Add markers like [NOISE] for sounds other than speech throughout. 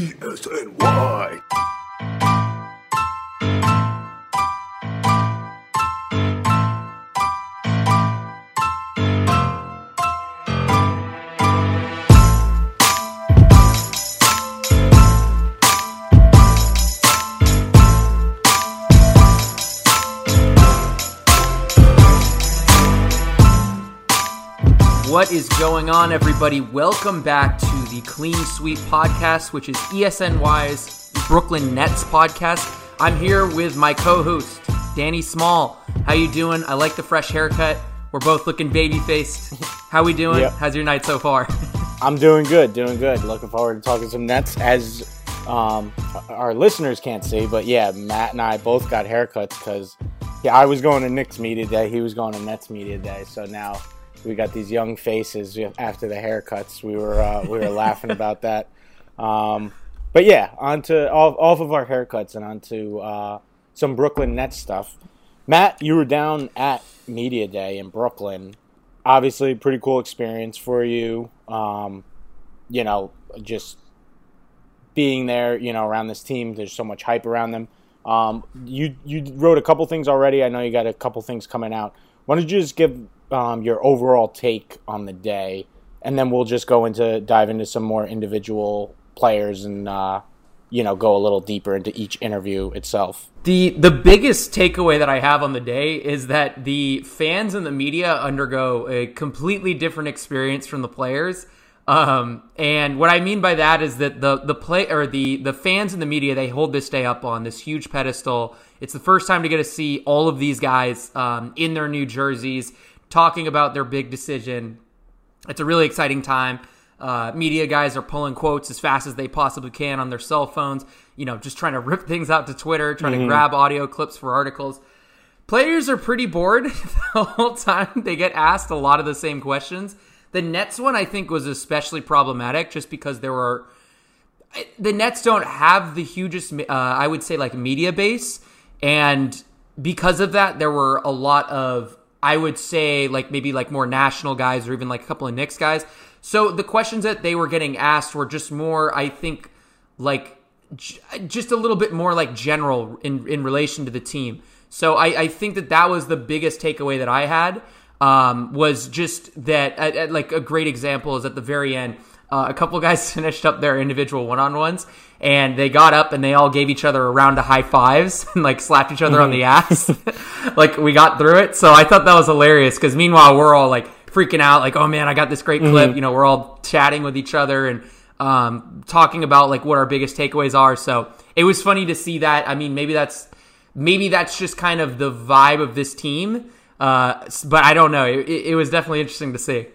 E-S-N-Y. What is going on, everybody? Welcome back to the Clean Sweep podcast, which is ESNY's Brooklyn Nets podcast. I'm here with my co-host, Danny Small. How you doing? I like the fresh haircut. We're both looking baby faced. How we doing? Yep. How's your night so far? [LAUGHS] I'm doing good, doing good. Looking forward to talking some Nets. As um, our listeners can't see, but yeah, Matt and I both got haircuts because yeah, I was going to Knicks media day, he was going to Nets media day. So now we got these young faces after the haircuts. We were uh, we were laughing about [LAUGHS] that. Um, but yeah, onto off, off of our haircuts and onto uh, some Brooklyn Nets stuff. Matt, you were down at media day in Brooklyn. Obviously, pretty cool experience for you. Um, you know, just being there, you know, around this team. There's so much hype around them. Um, you you wrote a couple things already. I know you got a couple things coming out. Why don't you just give um, your overall take on the day, and then we'll just go into dive into some more individual players and uh, you know go a little deeper into each interview itself. The the biggest takeaway that I have on the day is that the fans and the media undergo a completely different experience from the players. Um, and what I mean by that is that the the play or the the fans and the media they hold this day up on this huge pedestal. It's the first time to get to see all of these guys um, in their new jerseys talking about their big decision. It's a really exciting time. Uh, media guys are pulling quotes as fast as they possibly can on their cell phones, you know, just trying to rip things out to Twitter, trying Mm-hmm. to grab audio clips for articles. Players are pretty bored [LAUGHS] the whole time. They get asked a lot of the same questions. The Nets one, I think, was especially problematic just because there were. The Nets don't have the hugest, uh, I would say, like media base. And because of that, there were a lot of I would say like maybe like more national guys or even like a couple of Knicks guys. So the questions that they were getting asked were just more, I think, like j- just a little bit more like general in in relation to the team. So I, I think that that was the biggest takeaway that I had um, was just that at, at, like a great example is at the very end. Uh, a couple guys [LAUGHS] finished up their individual one-on-ones and they got up and they all gave each other a round of high fives [LAUGHS] and like slapped each other on the ass. [LAUGHS] Like we got through it. So i thought that was hilarious because meanwhile we're all like freaking out like oh man i got this great clip. You know we're all chatting with each other and um, talking about like what our biggest takeaways are. So it was funny to see that. I mean maybe that's maybe that's just kind of the vibe of this team uh, but i don't know. It, it was definitely interesting to see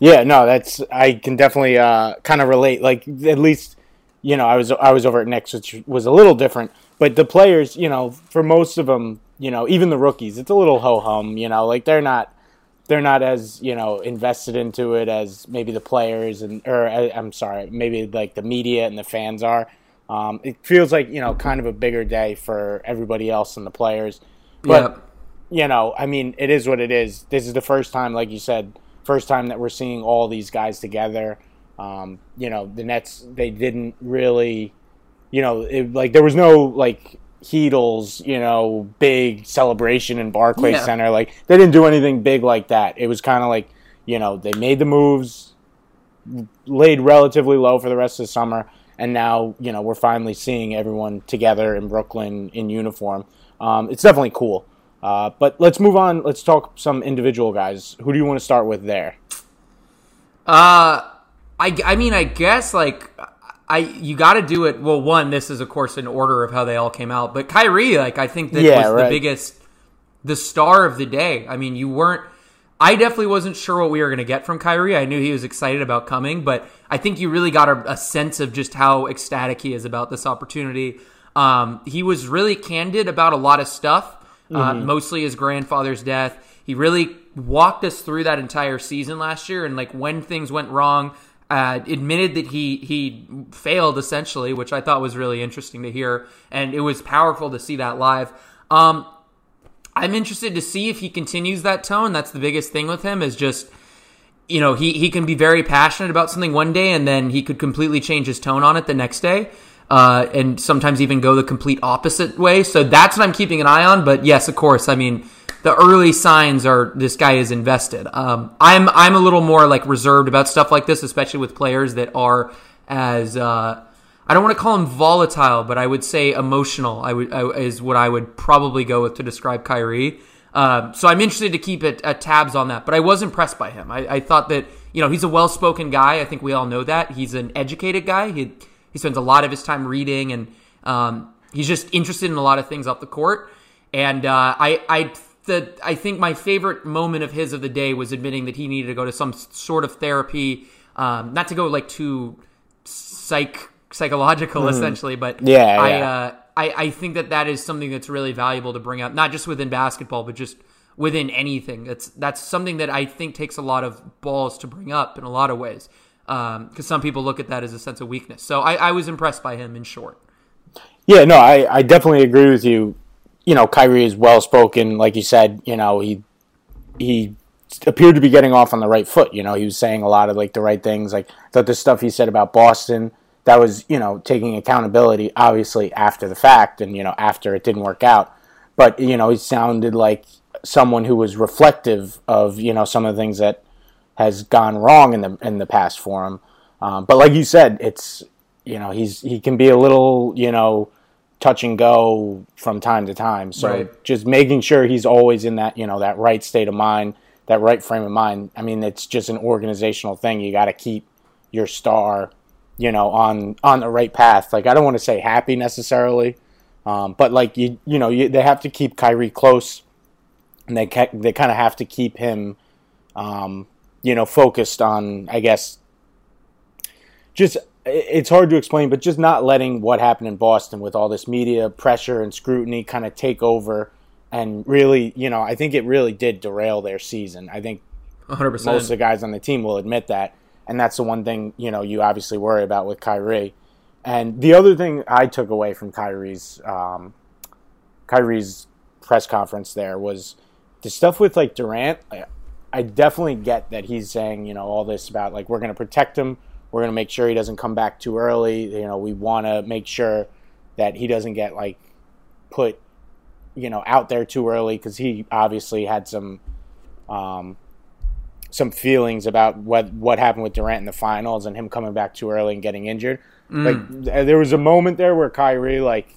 Yeah, no, that's I can definitely uh, kind of relate. Like at least you know I was I was over at Knicks, which was a little different. But the players, you know, for most of them, you know, even the rookies, it's a little ho hum. You know, like they're not they're not as you know invested into it as maybe the players and or uh, I'm sorry, maybe like the media and the fans are. Um, it feels like you know kind of a bigger day for everybody else and the players. But Yep. you know, I mean, it is what it is. This is the first time, like you said, first time that we're seeing all these guys together. Um, you know, the Nets they didn't really, you know, it, like there was no like Heatles, you know, big celebration in Barclays Yeah. Center. Like they didn't do anything big like that. It was kind of like, you know, they made the moves, laid relatively low for the rest of the summer, and now you know we're finally seeing everyone together in Brooklyn in uniform. Um, it's definitely cool. Uh, but let's move on. Let's talk some individual guys. Who do you want to start with there? Uh, I, I mean, I guess like I you got to do it. Well, one, this is of course in order of how they all came out, but Kyrie, like I think that Yeah, was right. the biggest, the star of the day. I mean, you weren't. I definitely wasn't sure what we were going to get from Kyrie. I knew he was excited about coming, but I think you really got a, a sense of just how ecstatic he is about this opportunity. Um, he was really candid about a lot of stuff, uh, mostly his grandfather's death. He really walked us through that entire season last year and like when things went wrong, uh, admitted that he he failed essentially, which I thought was really interesting to hear, and it was powerful to see that live. Um, I'm interested to see if he continues that tone. That's the biggest thing with him is just you know, he, he can be very passionate about something one day and then he could completely change his tone on it the next day. Uh, and sometimes even go the complete opposite way. So that's what I'm keeping an eye on. But yes, of course, I mean, the early signs are this guy is invested. Um, I'm I'm a little more like reserved about stuff like this, especially with players that are as uh, I don't want to call him volatile, but I would say emotional. I would I, is what I would probably go with to describe Kyrie. Um, so I'm interested to keep it tabs on that. But I was impressed by him. I, I thought that you know he's a well-spoken guy. I think we all know that he's an educated guy. He he spends a lot of his time reading, and um, he's just interested in a lot of things off the court. And uh, I I the I think my favorite moment of his of the day was admitting that he needed to go to some sort of therapy, um, not to go like too psych psychological mm. essentially, but yeah, I, yeah. Uh, I I think that that is something that's really valuable to bring up, not just within basketball, but just within anything. That's that's something that I think takes a lot of balls to bring up in a lot of ways, because um, some people look at that as a sense of weakness. So I, I was impressed by him in short. Yeah, no, I, I definitely agree with you you know, Kyrie is well spoken, like you said. You know, he he appeared to be getting off on the right foot. You know, he was saying a lot of like the right things. Like that, the stuff he said about Boston, that was you know taking accountability, obviously after the fact, and you know after it didn't work out. But you know, he sounded like someone who was reflective of you know some of the things that has gone wrong in the in the past for him. Um, but like you said, it's you know he's he can be a little you know touch and go from time to time. So right. just making sure he's always in that, you know, that right state of mind, that right frame of mind. I mean, it's just an organizational thing. You got to keep your star, you know, on on the right path. Like I don't want to say happy necessarily, um, but like you, you know, you, they have to keep Kyrie close, and they ca- they kind of have to keep him, um, you know, focused on, I guess, just it's hard to explain, but just not letting what happened in Boston with all this media pressure and scrutiny kind of take over and really, you know, I think it really did derail their season. I think 100%. most of the guys on the team will admit that. And that's the one thing, you know, you obviously worry about with Kyrie. And the other thing I took away from Kyrie's um, Kyrie's press conference there was the stuff with like Durant. I definitely get that he's saying, you know, all this about like we're going to protect him we're going to make sure he doesn't come back too early. You know, we want to make sure that he doesn't get like put, you know, out there too early because he obviously had some, um, some feelings about what what happened with Durant in the finals and him coming back too early and getting injured. Mm. Like there was a moment there where Kyrie like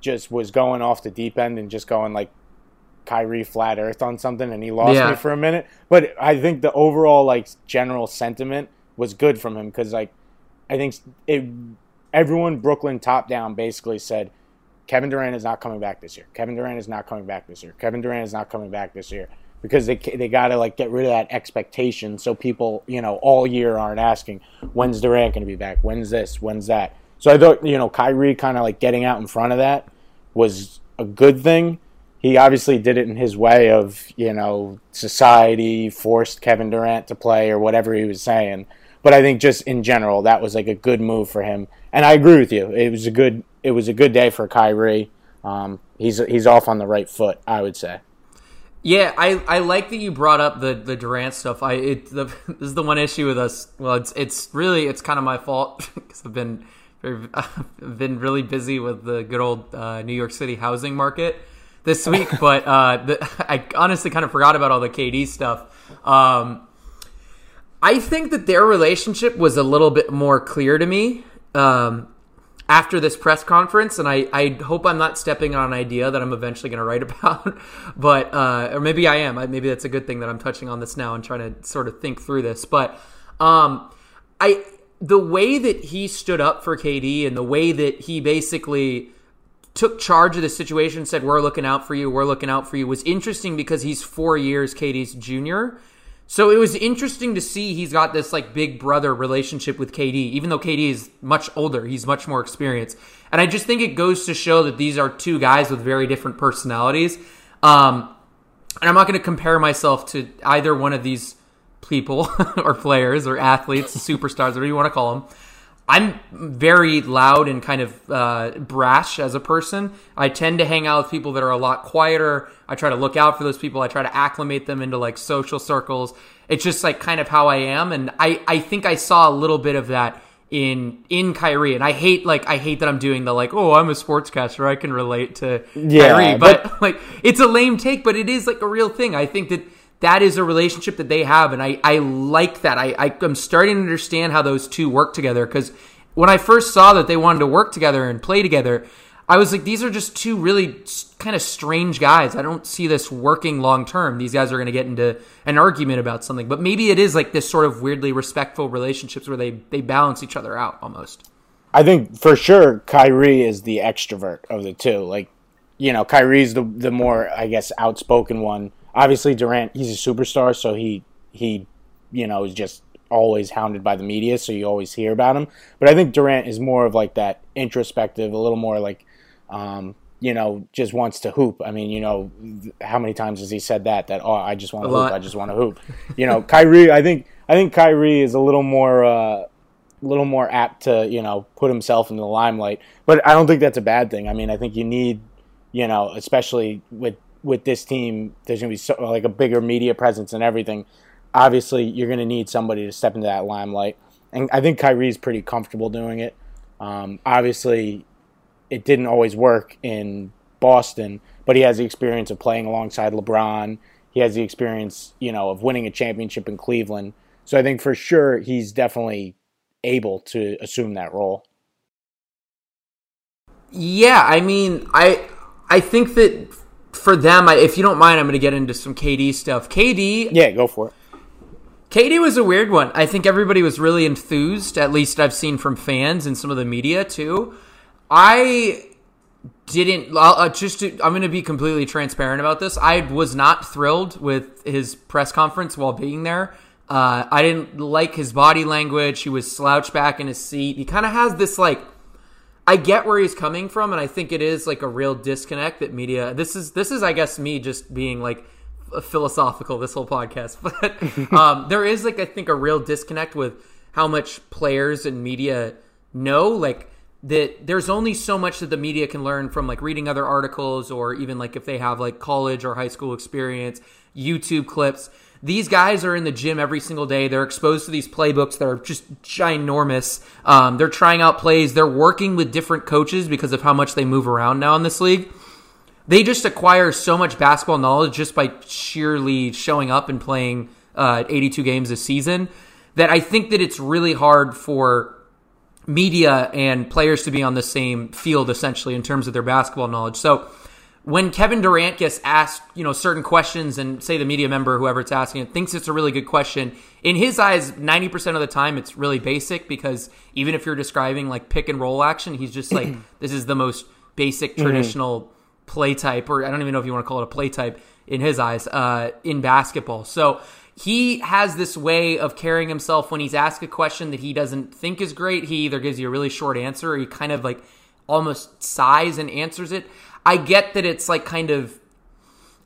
just was going off the deep end and just going like Kyrie flat earth on something and he lost yeah. me for a minute. But I think the overall like general sentiment was good from him because like I think it everyone Brooklyn top down basically said Kevin Durant is not coming back this year. Kevin Durant is not coming back this year. Kevin Durant is not coming back this year because they they got to like get rid of that expectation so people you know all year aren't asking when's Durant going to be back when's this when's that so I thought you know Kyrie kind of like getting out in front of that was a good thing he obviously did it in his way of you know society forced Kevin Durant to play or whatever he was saying but I think just in general, that was like a good move for him. And I agree with you. It was a good it was a good day for Kyrie. Um, he's he's off on the right foot, I would say. Yeah, I, I like that you brought up the, the Durant stuff. I it the, [LAUGHS] this is the one issue with us. Well, it's it's really it's kind of my fault [LAUGHS] because I've been [LAUGHS] I've been really busy with the good old uh, New York City housing market this week. [LAUGHS] but uh, the, [LAUGHS] I honestly kind of forgot about all the KD stuff. Um, I think that their relationship was a little bit more clear to me um, after this press conference, and I, I hope I'm not stepping on an idea that I'm eventually going to write [LAUGHS] about, but uh, or maybe I am. Maybe that's a good thing that I'm touching on this now and trying to sort of think through this. But um, I the way that he stood up for KD and the way that he basically took charge of the situation, said, "We're looking out for you. We're looking out for you," was interesting because he's four years KD's junior so it was interesting to see he's got this like big brother relationship with KD, even though KD is much older, he's much more experienced. And I just think it goes to show that these are two guys with very different personalities. Um, and I'm not going to compare myself to either one of these people [LAUGHS] or players or athletes, superstars, whatever you want to call them. I'm very loud and kind of uh, brash as a person. I tend to hang out with people that are a lot quieter. I try to look out for those people. I try to acclimate them into like social circles. It's just like kind of how I am, and I I think I saw a little bit of that in in Kyrie, and I hate like I hate that I'm doing the like oh I'm a sportscaster I can relate to Yeah, Kyrie, but, but- [LAUGHS] like it's a lame take, but it is like a real thing. I think that that is a relationship that they have, and I I like that. I, I I'm starting to understand how those two work together because when I first saw that they wanted to work together and play together. I was like, these are just two really kind of strange guys. I don't see this working long term. These guys are going to get into an argument about something, but maybe it is like this sort of weirdly respectful relationships where they they balance each other out almost. I think for sure Kyrie is the extrovert of the two. Like, you know, Kyrie's the the more I guess outspoken one. Obviously Durant, he's a superstar, so he he you know is just always hounded by the media, so you always hear about him. But I think Durant is more of like that introspective, a little more like um, you know, just wants to hoop. I mean, you know, how many times has he said that? That oh, I just want to hoop. lot. I just want to hoop. You know, Kyrie. I think I think Kyrie is a little more uh, little more apt to you know put himself in the limelight. But I don't think that's a bad thing. I mean, I think you need you know, especially with with this team, there's gonna be so, like a bigger media presence and everything. Obviously, you're gonna need somebody to step into that limelight, and I think Kyrie's pretty comfortable doing it. Um, obviously, it didn't always work in Boston, but he has the experience of playing alongside LeBron. He has the experience, you know, of winning a championship in Cleveland. So I think for sure he's definitely able to assume that role. Yeah, I mean, I I think that for them, I, if you don't mind, I'm going to get into some KD stuff. KD, Yeah, go for it. KD was a weird one. I think everybody was really enthused. At least I've seen from fans and some of the media too. I didn't. Uh, just to, I'm going to be completely transparent about this. I was not thrilled with his press conference while being there. Uh, I didn't like his body language. He was slouched back in his seat. He kind of has this like I get where he's coming from, and I think it is like a real disconnect that media. This is this is I guess me just being like philosophical this whole podcast, [LAUGHS] but um, there is like I think a real disconnect with how much players and media know. Like that, there's only so much that the media can learn from like reading other articles or even like if they have like college or high school experience, YouTube clips these guys are in the gym every single day. They're exposed to these playbooks that are just ginormous. Um, they're trying out plays. They're working with different coaches because of how much they move around now in this league. They just acquire so much basketball knowledge just by sheerly showing up and playing uh, 82 games a season that I think that it's really hard for media and players to be on the same field essentially in terms of their basketball knowledge. So when Kevin Durant gets asked, you know, certain questions and say the media member, whoever it's asking it, thinks it's a really good question, in his eyes, 90% of the time it's really basic because even if you're describing like pick and roll action, he's just like, [CLEARS THROAT] this is the most basic traditional play type, or I don't even know if you want to call it a play type in his eyes, uh, in basketball. So he has this way of carrying himself when he's asked a question that he doesn't think is great. He either gives you a really short answer or he kind of like almost sighs and answers it. I get that it's like kind of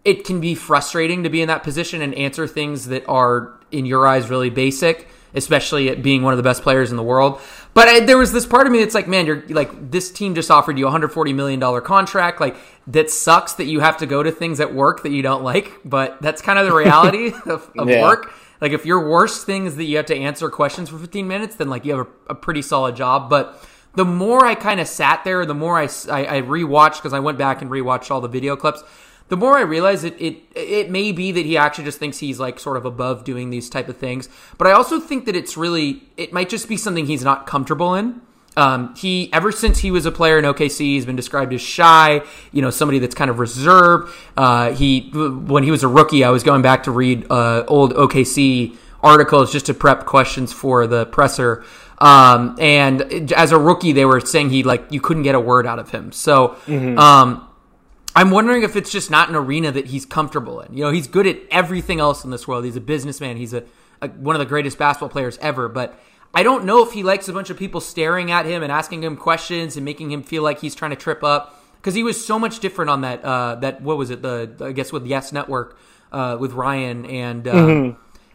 it can be frustrating to be in that position and answer things that are in your eyes really basic, especially at being one of the best players in the world. But I, there was this part of me that's like, man, you're like this team just offered you a 140 million dollar contract. Like that sucks that you have to go to things at work that you don't like, but that's kind of the reality [LAUGHS] of, of Yeah. work. Like if your worst thing is that you have to answer questions for 15 minutes, then like you have a, a pretty solid job. But the more I kind of sat there, the more I I rewatched because I went back and rewatched all the video clips. The more I realized it, it it may be that he actually just thinks he's like sort of above doing these type of things, but I also think that it's really it might just be something he's not comfortable in. Um, he ever since he was a player in OKC, he's been described as shy. You know, somebody that's kind of reserved. Uh, he when he was a rookie, I was going back to read uh, old OKC articles just to prep questions for the presser. Um, and as a rookie, they were saying he like you couldn't get a word out of him. So, um, I'm wondering if it's just not an arena that he's comfortable in. You know, he's good at everything else in this world. He's a businessman. He's a, a one of the greatest basketball players ever. But I don't know if he likes a bunch of people staring at him and asking him questions and making him feel like he's trying to trip up because he was so much different on that. Uh, that what was it? The I guess with Yes Network uh, with Ryan and. Uh,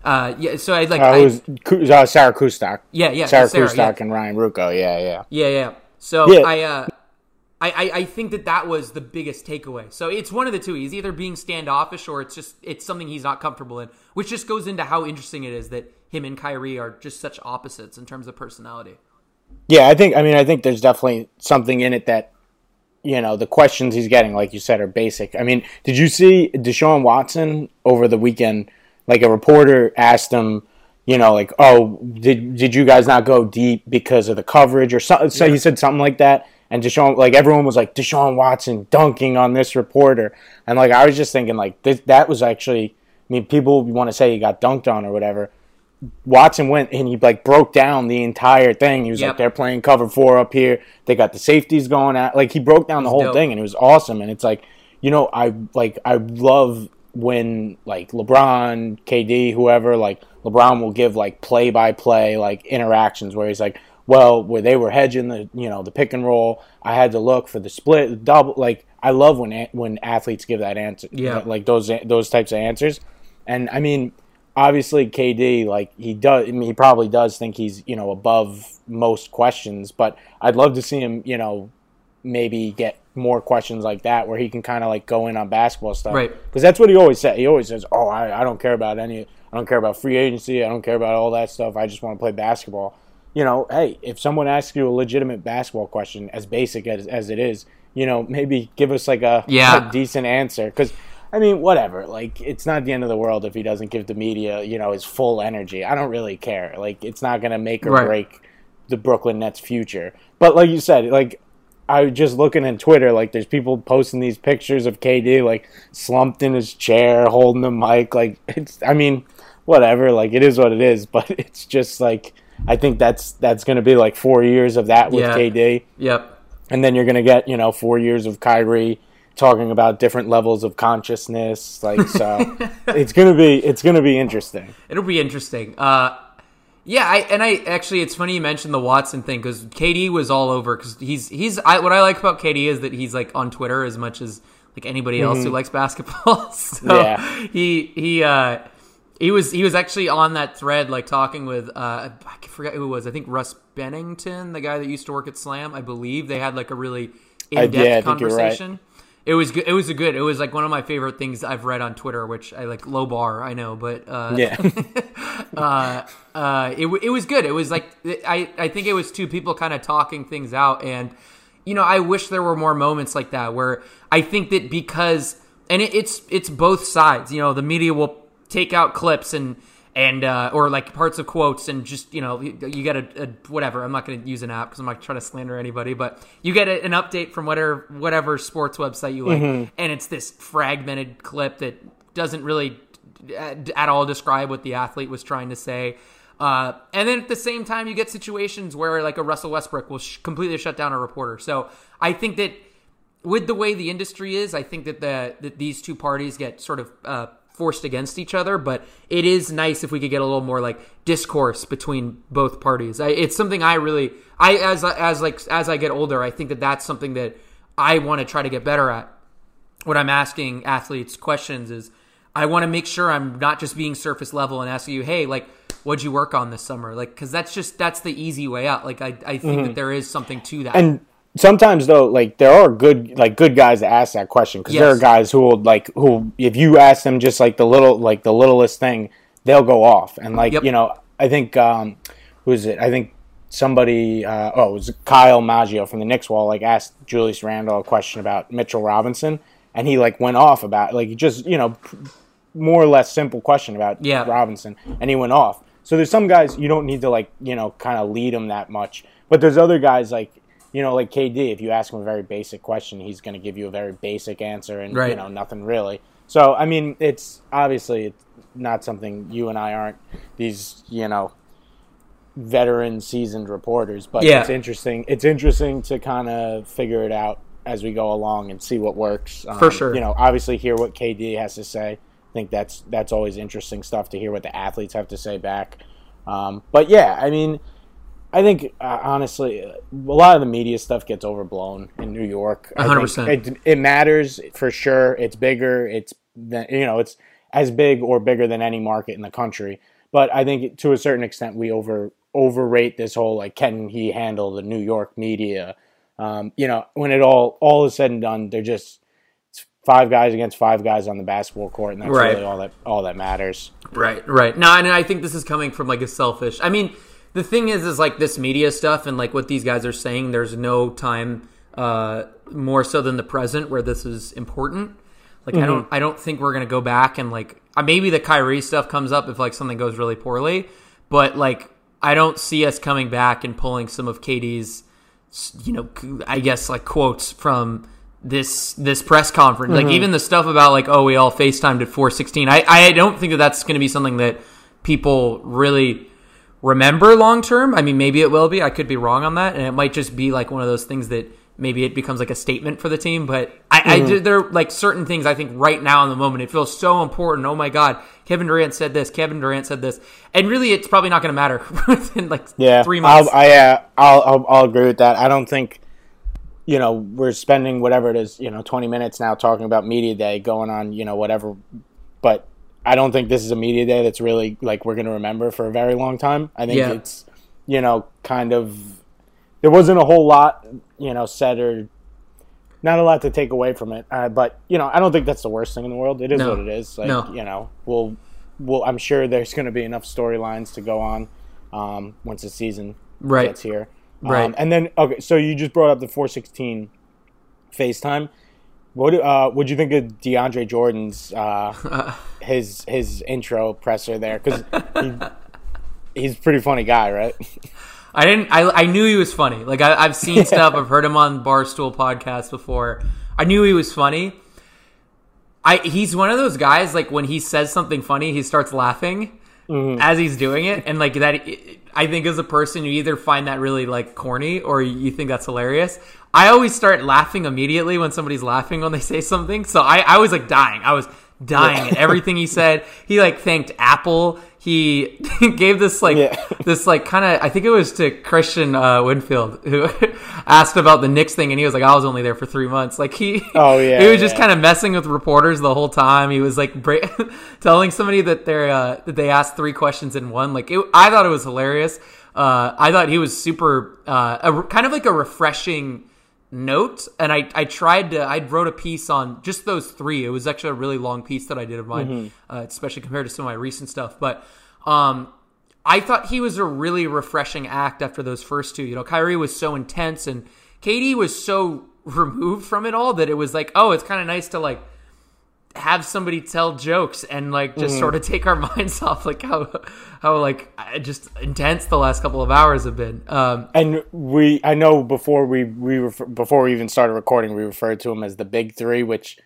Uh, yeah, so I like. Uh, I, was uh, Sarah Kustak. yeah, yeah, Sarah, Sarah, Kustak yeah. and Ryan Ruocco. Yeah, yeah. Yeah, yeah. So Yeah. I, uh, I, I, I think that that was the biggest takeaway. So it's one of the two. He's either being standoffish or it's just it's something he's not comfortable in, which just goes into how interesting it is that him and Kyrie are just such opposites in terms of personality. Yeah, I think. I mean, I think there's definitely something in it that, you know, the questions he's getting, like you said, are basic. I mean, did you see Deshaun Watson over the weekend? Like a reporter asked him, you know, like, oh, did did you guys not go deep because of the coverage or something? So he said something like that, and Deshaun, like everyone was like Deshaun Watson dunking on this reporter, and like I was just thinking, like this, that was actually. I mean, people want to say he got dunked on or whatever. Watson went and he like broke down the entire thing. He was Yep. like, they're playing cover four up here. They got the safeties going at Like he broke down the whole dope. thing and it was awesome. And it's like, you know, I like I love when like LeBron, KD, whoever, like LeBron will give like play by play like interactions where he's like, well, where they were hedging the you know the pick and roll, I had to look for the split, the double. Like I love when when athletes give that answer, Yeah. like those those types of answers. And I mean, obviously KD, like he does, I mean, he probably does think he's you know above most questions, but I'd love to see him, you know, maybe get more questions like that where he can kind of like go in on basketball stuff, Right. Because that's what he always said. He always says, "Oh, I, I don't care about any, I don't care about free agency, I don't care about all that stuff. I just want to play basketball." You know, hey, if someone asks you a legitimate basketball question, as basic as, as it is, you know, maybe give us like a, Yeah. a decent answer because. I mean, whatever. Like, it's not the end of the world if he doesn't give the media, you know, his full energy. I don't really care. Like, it's not going to make or Right. break the Brooklyn Nets' future. But like you said, like I was just looking on Twitter, like there's people posting these pictures of KD like slumped in his chair, holding the mic. Like [LAUGHS] it's, I mean, whatever. Like it is what it is. [LAUGHS] But it's just like I think that's that's going to be like four years of that with Yeah. KD, Yep. and then you're going to get you know four years of Kyrie talking about different levels of consciousness. Like so, [LAUGHS] it's gonna be it's gonna be interesting. It'll be interesting. Uh, yeah, I and I actually, it's funny you mentioned the Watson thing because KD was all over because he's he's I, what I like about KD is that he's like on Twitter as much as like anybody else who likes basketball. [LAUGHS] so Mm-hmm. Yeah. he he uh he was he was actually on that thread like talking with uh I forget who it was. I think Russ Bengtson, the guy that used to work at Slam. I believe they had like a really in depth yeah, I think you're right. It was good. It was a good. It was like one of my favorite things I've read on Twitter, which I like low bar. I know, but uh, Yeah, [LAUGHS] uh, uh, it, it was good. It was like I, I think it was two people kind of talking things out, and you know I wish there were more moments like that where I think that because and it, it's it's both sides. You know, the media will take out clips and and uh, or like parts of quotes and just you know you, you get a, a whatever. I'm not going to use an app because I'm not trying to slander anybody, but you get a, an update from whatever whatever sports website you like, and it's this fragmented clip that doesn't really at, at all describe what the athlete was trying to say. Uh, and then at the same time, you get situations where like a Russell Westbrook will sh- completely shut down a reporter. So I think that with the way the industry is, I think that the that these two parties get sort of uh, forced against each other. But it is nice if we could get a little more like discourse between both parties. I, it's something I really, I as as like as I get older, I think that that's something that I want to try to get better at What I'm asking athletes questions is I want to make sure I'm not just being surface level and asking you, hey, like, what'd you work on this summer? Like, because that's just that's the easy way out. Like, I, I think that there is something to that. Mm-hmm. and sometimes though, like there are good like good guys that ask that question because there are guys who will like who if you ask them just like the little like the littlest thing, they'll go off and like Yep. you know I think um who is it? I think somebody uh, oh it was Kyle Maggio from the Knicks wall like asked Julius Randle a question about Mitchell Robinson and he like went off about like just you know more or less simple question about Yeah. Robinson, and he went off. So there's some guys you don't need to like you know kind of lead them that much, but there's other guys like you know like KD. If you ask him a very basic question, he's going to give you a very basic answer, and you know nothing really. So I mean, it's obviously it's not something you and I aren't these you know veteran seasoned reporters, but Yeah. it's interesting. It's interesting to kind of figure it out as we go along and see what works. Um, For sure. you know, obviously hear what KD has to say. I think that's that's always interesting stuff to hear what the athletes have to say back. Um, but yeah, I mean, I think uh, honestly, a lot of the media stuff gets overblown in New York. I 100%. It, it matters for sure. It's bigger. It's you know, it's as big or bigger than any market in the country. But I think to a certain extent we over overrate this whole like can he handle the New York media? Um, you know, when it all all is said and done, they're just five guys against five guys on the basketball court, and that's Right. really all that all that matters. Right, right. No, and I think this is coming from like a selfish. I mean, the thing is, is like this media stuff and like what these guys are saying. There's no time uh, more so than the present where this is important. Like I don't, I don't think we're gonna go back and like uh, maybe the Kyrie stuff comes up if like something goes really poorly, but like I don't see us coming back and pulling some of KD's, you know, I guess like quotes from this this press conference. Like even the stuff about like oh we all FaceTimed at 416. I I don't think that that's going to be something that people really remember long term. I mean maybe it will be. I could be wrong on that, and it might just be like one of those things that maybe it becomes like a statement for the team. But I, I did there are like certain things I think right now in the moment it feels so important. Oh my god, Kevin Durant said this. Kevin Durant said this, and really it's probably not going to matter [LAUGHS] within like Yeah, three months. I'll, I, uh, I'll, I'll, I'll agree with that. I don't think, you know, we're spending whatever it is, you know, 20 minutes now talking about media day, going on, you know, whatever. But I don't think this is a media day that's really like we're going to remember for a very long time. I think Yeah. it's, you know, kind of. There wasn't a whole lot, you know, said or not a lot to take away from it. Uh, but you know, I don't think that's the worst thing in the world. It is No. what it is. Like No. you know, we'll, we'll. I'm sure there's going to be enough storylines to go on um, once the season Right. gets here. Right. Um, and then okay, so you just brought up the 416 FaceTime. What uh, would you think of DeAndre Jordan's [LAUGHS] uh, his his intro presser there? Because he, he's a pretty funny guy, right? [LAUGHS] I didn't. I, I knew he was funny. Like I, I've seen stuff. I've heard him on Barstool podcast before. I knew he was funny. I he's one of those guys. Like when he says something funny, he starts laughing as he's doing it, and like that. I think as a person, you either find that really like corny or you think that's hilarious. I always start laughing immediately when somebody's laughing when they say something. So I, I was like dying. I was dying at everything he said. He like thanked Apple. He [LAUGHS] gave this like Yeah. this like kind of I think it was to Kristian uh, Winfield who [LAUGHS] asked about the Knicks thing and he was like I was only there for three months like he Oh, yeah, [LAUGHS] he was just kind of messing with reporters the whole time he was like bra- telling somebody that they're uh, that they asked three questions in one like it, I thought it was hilarious uh, I thought he was super uh, a, kind of like a refreshing note and I, I tried to I wrote a piece on just those three. It was actually a really long piece that I did of mine uh, especially compared to some of my recent stuff but um I thought he was a really refreshing act after those first two. You know Kyrie was so intense and KD was so [LAUGHS] removed from it all that it was like oh it's kind of nice to like have somebody tell jokes and like just sort of [LAUGHS] take our minds off like how how like just intense the last couple of hours have been um And we, I know before we we refer, before we even started recording, we referred to him as the big three, which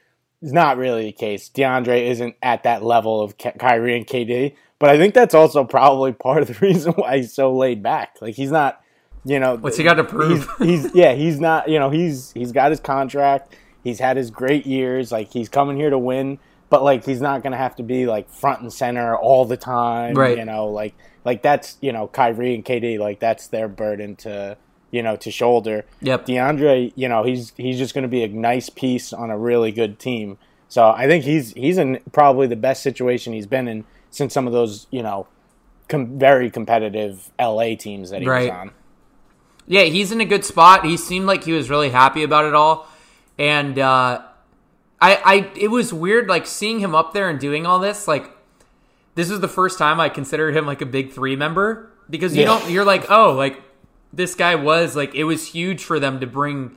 is not really the case. DeAndre isn't at that level of Ky- Kyrie and KD, but I think that's also probably part of the [LAUGHS] reason why he's so laid back. Like he's not, you know, What's he got to prove? He's, [LAUGHS] he's yeah, he's not. You know, he's he's got his contract. He's had his great years. Like he's coming here to win, but like he's not gonna have to be like front and center all the time. Right. You know, like like that's you know Kyrie and KD. Like that's their burden to you know to shoulder. Yep. DeAndre, you know, he's he's just gonna be a nice piece on a really good team. So I think he's he's in probably the best situation he's been in since some of those you know com- very competitive LA teams that he Right. was on. Yeah, he's in a good spot. He seemed like he was really happy about it all, and uh, I, I, it was weird like seeing him up there and doing all this. Like, this was the first time I considered him like a big three member because you Yeah. don't. You're like, oh, like this guy was like it was huge for them to bring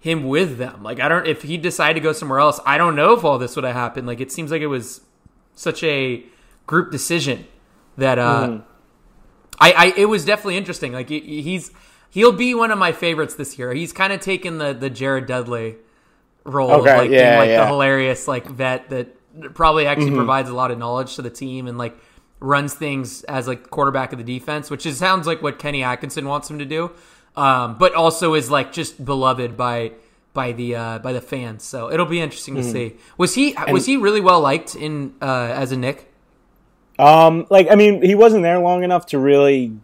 him with them. Like, I don't if he decided to go somewhere else. I don't know if all this would have happened. Like, it seems like it was such a group decision that uh, I, I it was definitely interesting. Like he- he's he'll be one of my favorites this year. He's kind of taken the the Jared Dudley role Okay, of like being yeah, like the hilarious like vet that probably actually provides a lot of knowledge to the team and like runs things as like quarterback of the defense, which is sounds like what Kenny Atkinson wants him to do. Um, but also is like just beloved by by the uh, by the fans. So it'll be interesting to see. Was he was he really well liked in uh, as a Knick? Um, like I mean, he wasn't there long enough to really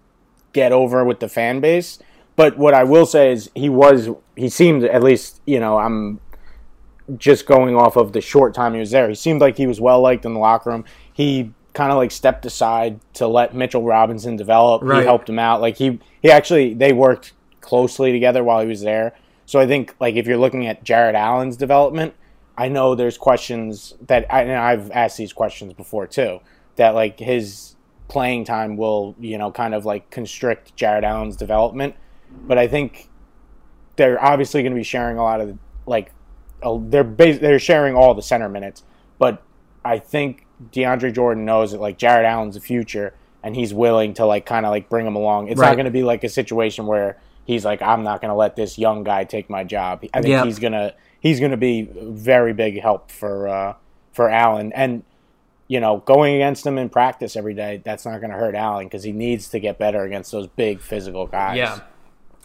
get over with the fan base. But what I will say is he was he seemed at least, you know, I'm just going off of the short time he was there. He seemed like he was well liked in the locker room. He kind of like stepped aside to let Mitchell Robinson develop. Right. He helped him out. Like he he actually they worked closely together while he was there. So I think like if you're looking at Jarrett Allen's development, I know there's questions that I, and I've asked these questions before too. That like his playing time will you know kind of like constrict Jarrett Allen's development, but I think they're obviously going to be sharing a lot of like they're bas- they're sharing all the center minutes, but I think DeAndre Jordan knows that like Jarrett Allen's the future and he's willing to like kind of like bring him along. It's Right. not going to be like a situation where he's like I'm not going to let this young guy take my job. I think Yeah. he's going to he's going to be very big help for uh for Allen and you know, going against him in practice every day, that's not going to hurt Allen because he needs to get better against those big physical guys. Yeah.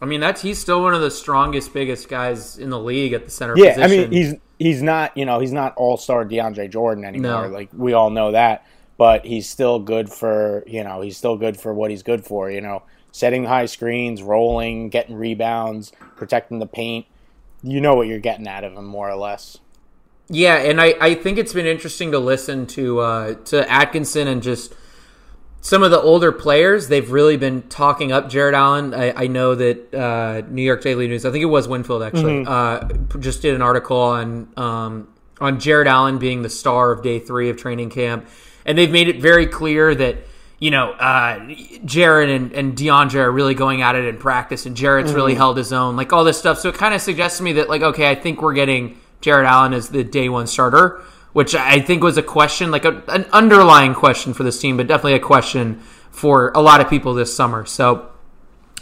I mean, that's he's still one of the strongest, biggest guys in the league at the center Yeah, position. I mean he's he's not you know he's not all star DeAndre Jordan anymore. No. Like we all know that, but he's still good for you know he's still good for what he's good for. You know, setting high screens, rolling, getting rebounds, protecting the paint. You know what you're getting out of him more or less. Yeah, and I, I think it's been interesting to listen to uh, to Atkinson and just some of the older players. They've really been talking up Jarrett Allen. I, I know that uh, New York Daily News, I think it was Winfield actually, uh, just did an article on um, on Jarrett Allen being the star of day three of training camp, and they've made it very clear that you know uh, Jarrett and, and DeAndre are really going at it in practice, and Jarrett's really held his own, like all this stuff. So it kind of suggests to me that like okay, I think we're getting Jared Allen as the day one starter, which I think was a question, like a, an underlying question for this team, but definitely a question for a lot of people this summer. So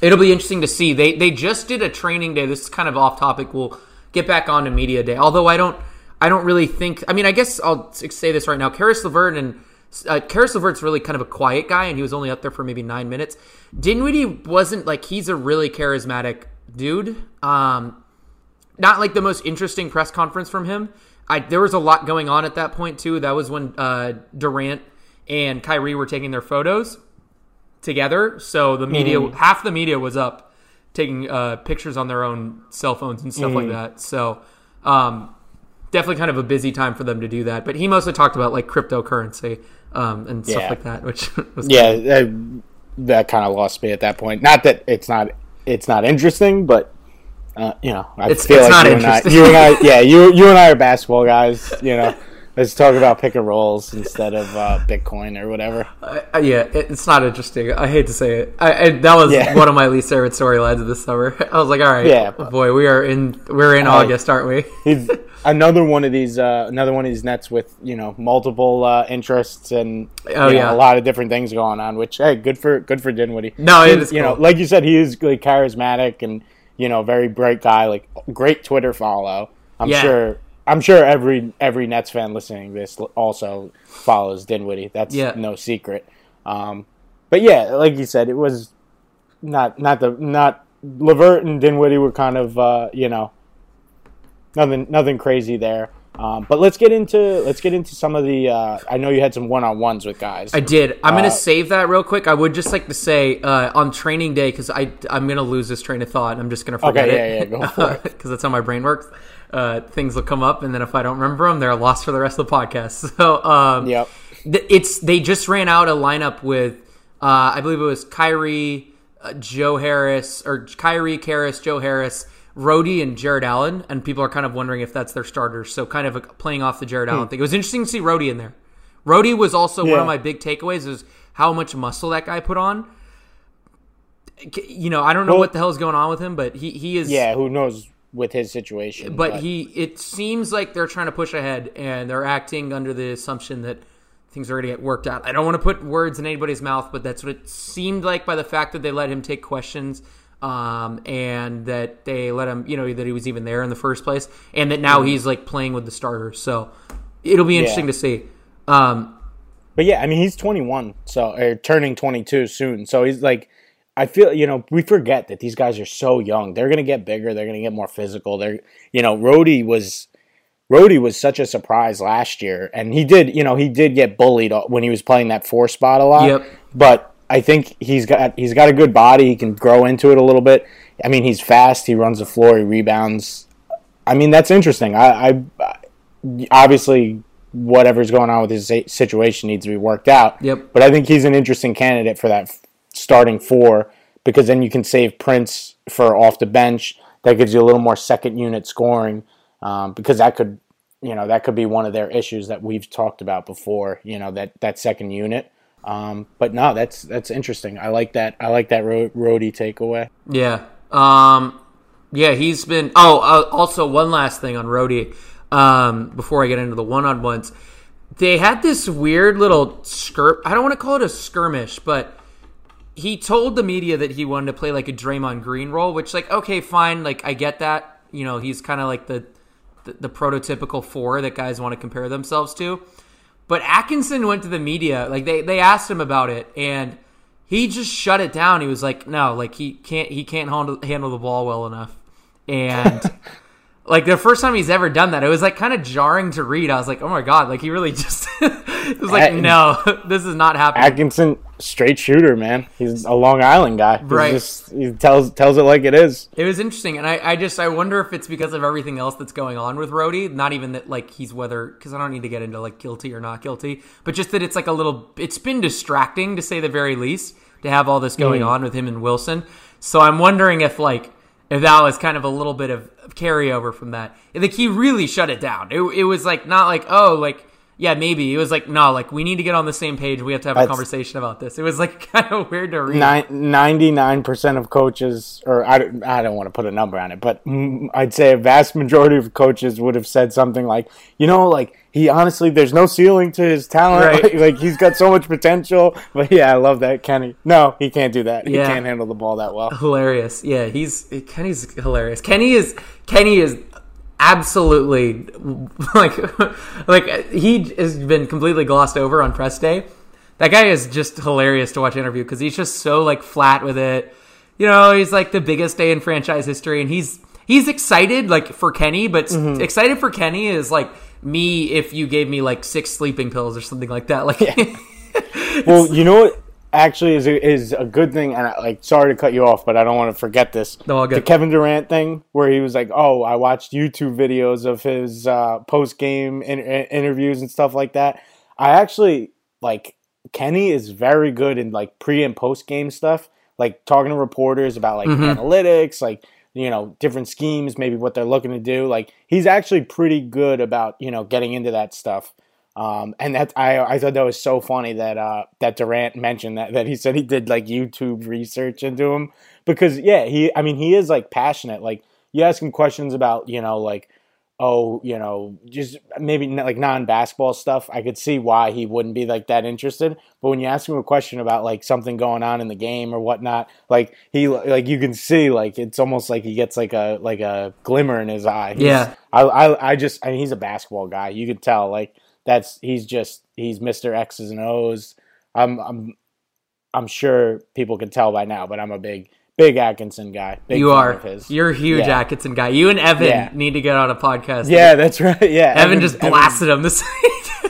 it'll be interesting to see. They they just did a training day. This is kind of off topic. We'll get back on to media day. Although I don't I don't really think. I mean, I guess I'll say this right now. Caris LeVert and uh, Caris LeVert's really kind of a quiet guy, and he was only up there for maybe nine minutes. Dinwiddie wasn't like he's a really charismatic dude. Um, not like the most interesting press conference from him. I there was a lot going on at that point too. That was when uh, Durant and Kyrie were taking their photos together. So the media, half the media was up taking uh, pictures on their own cell phones and stuff like that. So um, definitely kind of a busy time for them to do that. But he mostly talked about like cryptocurrency um, and stuff Yeah. like that, which [LAUGHS] was Yeah, that, that kind of lost me at that point. Not that it's not it's not interesting, but uh, you know, I It's- feel it's like not you and, I, you and I, [LAUGHS] yeah, you you and I are basketball guys. You know, let's talk about pick and rolls instead of uh, Bitcoin or whatever. Uh, yeah, it, it's not interesting. I hate to say it. I, I, that was Yeah. one of my least favorite storylines of this summer. [LAUGHS] I was like, all right, Yeah. boy, we are in we're in August, aren't we? He's [LAUGHS] another one of these uh, another one of these nets with you know multiple uh, interests and Oh, know, yeah. a lot of different things going on. Which hey, good for good for Dinwiddie. No, it is you know like you said, he is like charismatic and you know very bright guy. Like great Twitter follow. I'm Yeah. sure. I'm sure every every Nets fan listening to this also follows Dinwiddie. That's Yeah. no secret. Um, but yeah, like you said, it was not not the not Levert and Dinwiddie were kind of uh, you know nothing nothing crazy there. Um, but let's get into let's get into some of the. Uh, I know you had some one on ones with guys. I did. I'm gonna Uh, save that real quick. I would just like to say uh, on training day because I I'm gonna lose this train of thought. I'm just gonna forget Okay, it. yeah, yeah, go. Because [LAUGHS] that's how my brain works. Uh, things will come up, and then if I don't remember them, they're lost for the rest of the podcast. [LAUGHS] So um, Yep. th- it's they just ran out a lineup with uh, I believe it was Kyrie, uh, Joe Harris, or Kyrie, Caris, Joe Harris, Rodi, and Jarrett Allen, and people are kind of wondering if that's their starters. So kind of playing off the Jarrett Allen thing. It was interesting to see Rodi in there. Rodi was also one Hmm. Of my big takeaways is how much muscle that guy put on. You know, I don't know Well- what the hell is going on with him, but he he is Yeah, who knows with his situation? but he it seems like they're trying to push ahead and they're acting under the assumption that things are going to get worked out. I don't want to put words in anybody's mouth, but that's what it seemed like by the fact that they let him take questions um, and that they let him, you know, that he was even there in the first place and that now he's like playing with the starters. So it'll be interesting Yeah. to see. Um, But yeah, I mean, he's 21, so or turning 22 soon. So he's like, I feel you know we forget that these guys are so young. They're gonna get bigger. They're gonna get more physical. They're you know, Rodi was Rodi was such a surprise last year, and he did you know he did get bullied when he was playing that four spot a lot. Yep. But I think he's got he's got a good body. He can grow into it a little bit. I mean, he's fast. He runs the floor. He rebounds. I mean, that's interesting. I, I obviously whatever's going on with his situation needs to be worked out. Yep. But I think he's an interesting candidate for that starting four because then you can save Prince for off the bench. That gives you a little more second unit scoring um, because that could, you know, that could be one of their issues that we've talked about before. You know, that that second unit. Um, but no, that's that's interesting. I like that. I like that ro- Rodi takeaway. Yeah. Um, yeah, he's been. Oh, uh, also one last thing on Rodi um, before I get into the one-on-ones. They had this weird little skirp. I don't want to call it a skirmish, but he told the media that he wanted to play like a Draymond Green role, which like okay, fine, like I get that. You know, he's kind of like the, the the prototypical four that guys want to compare themselves to. But Atkinson went to the media, like they they asked him about it, and he just shut it down. He was like, no, like he can't he can't handle handle the ball well enough, and. [LAUGHS] Like the first time he's ever done that, it was like kind of jarring to read. I was like, "Oh my god!" Like he really [LAUGHS] just it was like, At- "No, [LAUGHS] this is not happening." Atkinson, straight shooter, man. He's a Long Island guy. He's Right. just- he tells tells it like it is. It was interesting, and I, I just I wonder if it's because of everything else that's going on with Rodi. Not even that like he's whether because I don't need to get into like guilty or not guilty, but just that it's like a little. It's been distracting to say the very least to have all this going hmm. on with him and Wilson. So I'm wondering if like that was kind of a little bit of carryover from that. And the key really shut it down. It, it was like not like oh like. Yeah, maybe it was like no, like we need to get on the same page. We have to have a That's- conversation about this. It was like [LAUGHS] kind of weird to read. Ninety-nine percent of coaches, or I, don't- I don't want to put a number on it, but I'd say a vast majority of coaches would have said something like, you know, like he honestly, there's no ceiling to his talent. Right. Like, [LAUGHS] like, he's got so much potential. But yeah, I love that Kenny. No, he can't do that. He Yeah. can't handle the ball that well. hilarious. Yeah, he's Kenny's hilarious. Kenny is Kenny is absolutely like like he has been completely glossed over on press day. That guy is just hilarious to watch interview because he's just so like flat with it. You know, he's like the biggest day in franchise history, and he's he's excited like for Kenny, but Mm-hmm. excited for Kenny is like me if you gave me like six sleeping pills or something like that. Like, [LAUGHS] Well, you know what? Actually, is a, is a good thing, and I, like, sorry to cut you off, but I don't want to forget this. No. The Kevin Durant thing, where he was like, "Oh, I watched YouTube videos of his uh, post game in- interviews and stuff like that." I actually like Kenny is very good in like pre and post game stuff, like talking to reporters about like analytics, like you know different schemes, maybe what they're looking to do. Like he's actually pretty good about you know getting into that stuff. Um, and that I I thought that was so funny that uh, that Durant mentioned that that he said he did like YouTube research into him because yeah he I mean he is like passionate. Like you ask him questions about you know like oh you know just maybe n- like non basketball stuff I could see why he wouldn't be like that interested. But when you ask him a question about like something going on in the game or whatnot like he like you can see like it's almost like he gets like a like a glimmer in his eye. He's- Yeah. I, I I just I mean he's a basketball guy. You can tell like that's he's just he's Mr. X's and O's. I'm I'm I'm sure people can tell by now, but I'm a big big Atkinson guy. Big you are of his. you're a huge Yeah. Atkinson guy. You and Evan Yeah. need to get on a podcast. yeah, that's right. Yeah, Evan Evan's- just blasted him this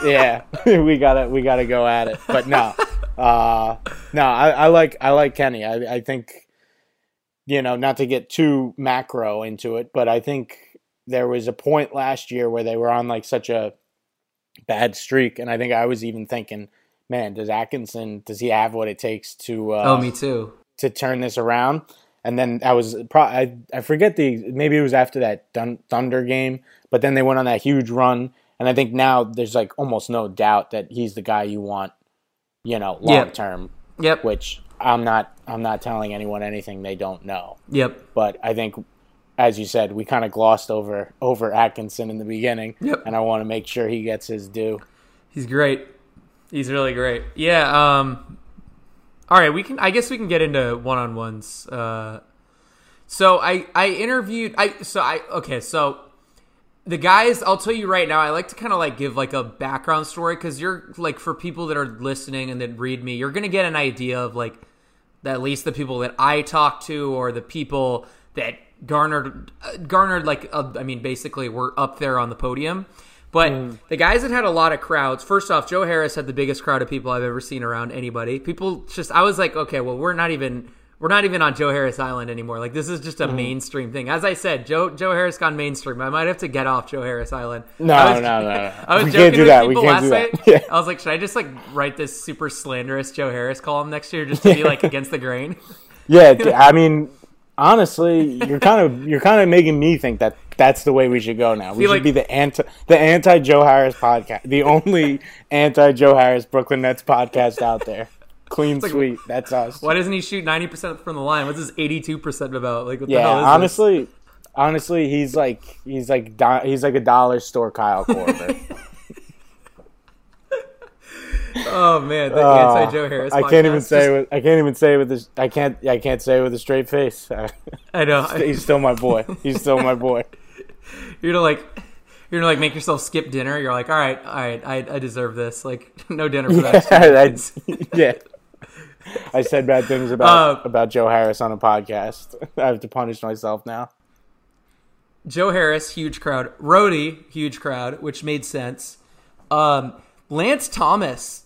yeah, [LAUGHS] we gotta we gotta go at it. But no, uh, no, I, I like I like Kenny. I I think you know not to get too macro into it, but I think there was a point last year where they were on like such a bad streak, and I think I was even thinking, man, does Atkinson does he have what it takes to uh, Oh, me too. to turn this around? And then I was pro- I I forget the maybe it was after that Dun- Thunder game, but then they went on that huge run, and I think now there's like almost no doubt that he's the guy you want, you know, long term. Yep. Which I'm not I'm not telling anyone anything they don't know, Yep. but I think. As you said, we kind of glossed over over Atkinson in the beginning, Yep. and I want to make sure he gets his due. He's great. He's really great. Yeah. Um. All right. We can. I guess we can get into one on ones. Uh. So I I interviewed I so I okay so the guys I'll tell you right now I like to kind of like give like a background story because you're like for people that are listening and that read me you're gonna get an idea of like at least the people that I talk to or the people that garnered uh, garnered like uh, I mean basically were up there on the podium. But the guys that had a lot of crowds, first off, Joe Harris had the biggest crowd of people I've ever seen around anybody. People just I was like, okay, well, we're not even we're not even on Joe Harris Island anymore. Like this is just a Mm-hmm. mainstream thing. As I said, Joe Joe Harris gone mainstream. I might have to get off Joe Harris Island. No, I was- no, no, no. [LAUGHS] I was We joking can't do with that. We people can't last night. [LAUGHS] Yeah. I was like, should I just like write this super slanderous Joe Harris column next year just to be like [LAUGHS] against the grain? Yeah, I mean, honestly, you're kind of you're kind of making me think that that's the way we should go now. We should like- be the anti the anti Joe Harris podcast, the only anti Joe Harris Brooklyn Nets podcast out there. Clean like- sweep. That's us. Why doesn't he shoot ninety percent from the line? What's his eighty two percent about? Like what the hell Yeah, honestly, honestly, he's like he's like do- he's like a dollar store Kyle Korver. [LAUGHS] Oh man, the Uh, anti Joe Harris. I can't even say with I can't even say with this I can't I can't say with a straight face. [LAUGHS] I know. he's still my boy. He's still my boy. [LAUGHS] You're gonna like you're gonna like make yourself skip dinner. You're like, all right, all right, I, I deserve this. Like [LAUGHS] no dinner for that. I, yeah. I said bad things about Uh, about Joe Harris on a podcast. I have to punish myself now. Joe Harris, huge crowd. Rodi, huge crowd, which made sense. Um, Lance Thomas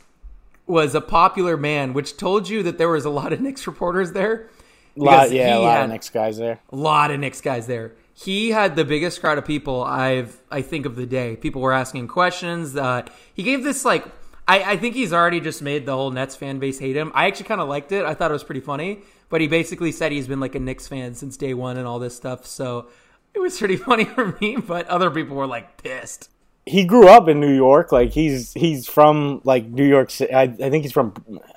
was a popular man, which told you that there was a lot of [LAUGHS] Knicks reporters there. Lot, yeah, a lot of Knicks guys there. A lot of Knicks guys there. He had the biggest crowd of people I've I think of the day. People were asking questions. Uh, he gave this like I, I think he's already just made the whole Nets fan base hate him. I actually kind of liked it. I thought it was pretty funny. But he basically said he's been like a Knicks fan since day one and all this stuff. So it was pretty [LAUGHS] funny for me. But other people were like pissed. He grew up in New York. Like he's he's from like New York City. I, I think he's from.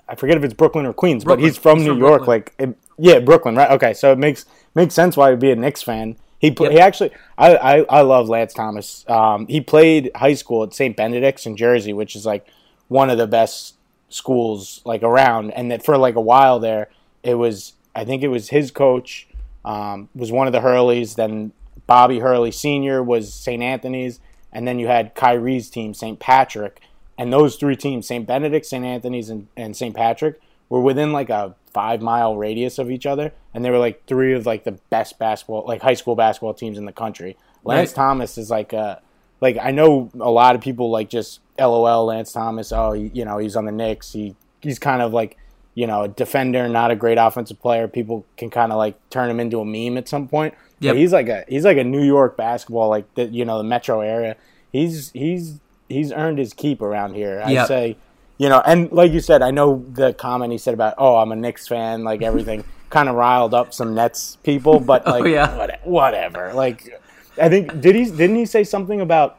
I forget if it's Brooklyn or Queens, Brooklyn. but he's from He's New from York. Brooklyn. Like it- yeah, Brooklyn, right? Okay, so it makes makes sense why he'd be a Knicks fan. He pl- Yep. he actually I, I I love Lance Thomas. Um, he played high school at St. Benedict's in Jersey, which is like one of the best schools like around. And that for like a while there, it was I think it was his coach um, was one of the Hurleys. Then Bobby Hurley Senior was St. Anthony's, and then you had Kyrie's team, St. Patrick, and those three teams, St. Benedict, St. Anthony's, and, and St. Patrick, were within like a five mile radius of each other, and they were like three of like the best basketball, like high school basketball teams in the country. Lance Right. Thomas is like a like I know a lot of people like just LOL Lance Thomas. Oh, you know he's on the Knicks. He he's kind of like you know a defender, not a great offensive player. People can kind of like turn him into a meme at some point. Yep. he's like a he's like a New York basketball like the you know the metro area. He's he's he's earned his keep around here. I Yep. say, you know, and like you said, I know the comment he said about oh I'm a Knicks fan, like [LAUGHS] everything kind of riled up some Nets people, but [LAUGHS] oh, like Oh, yeah. what, whatever. Like I think did he didn't he say something about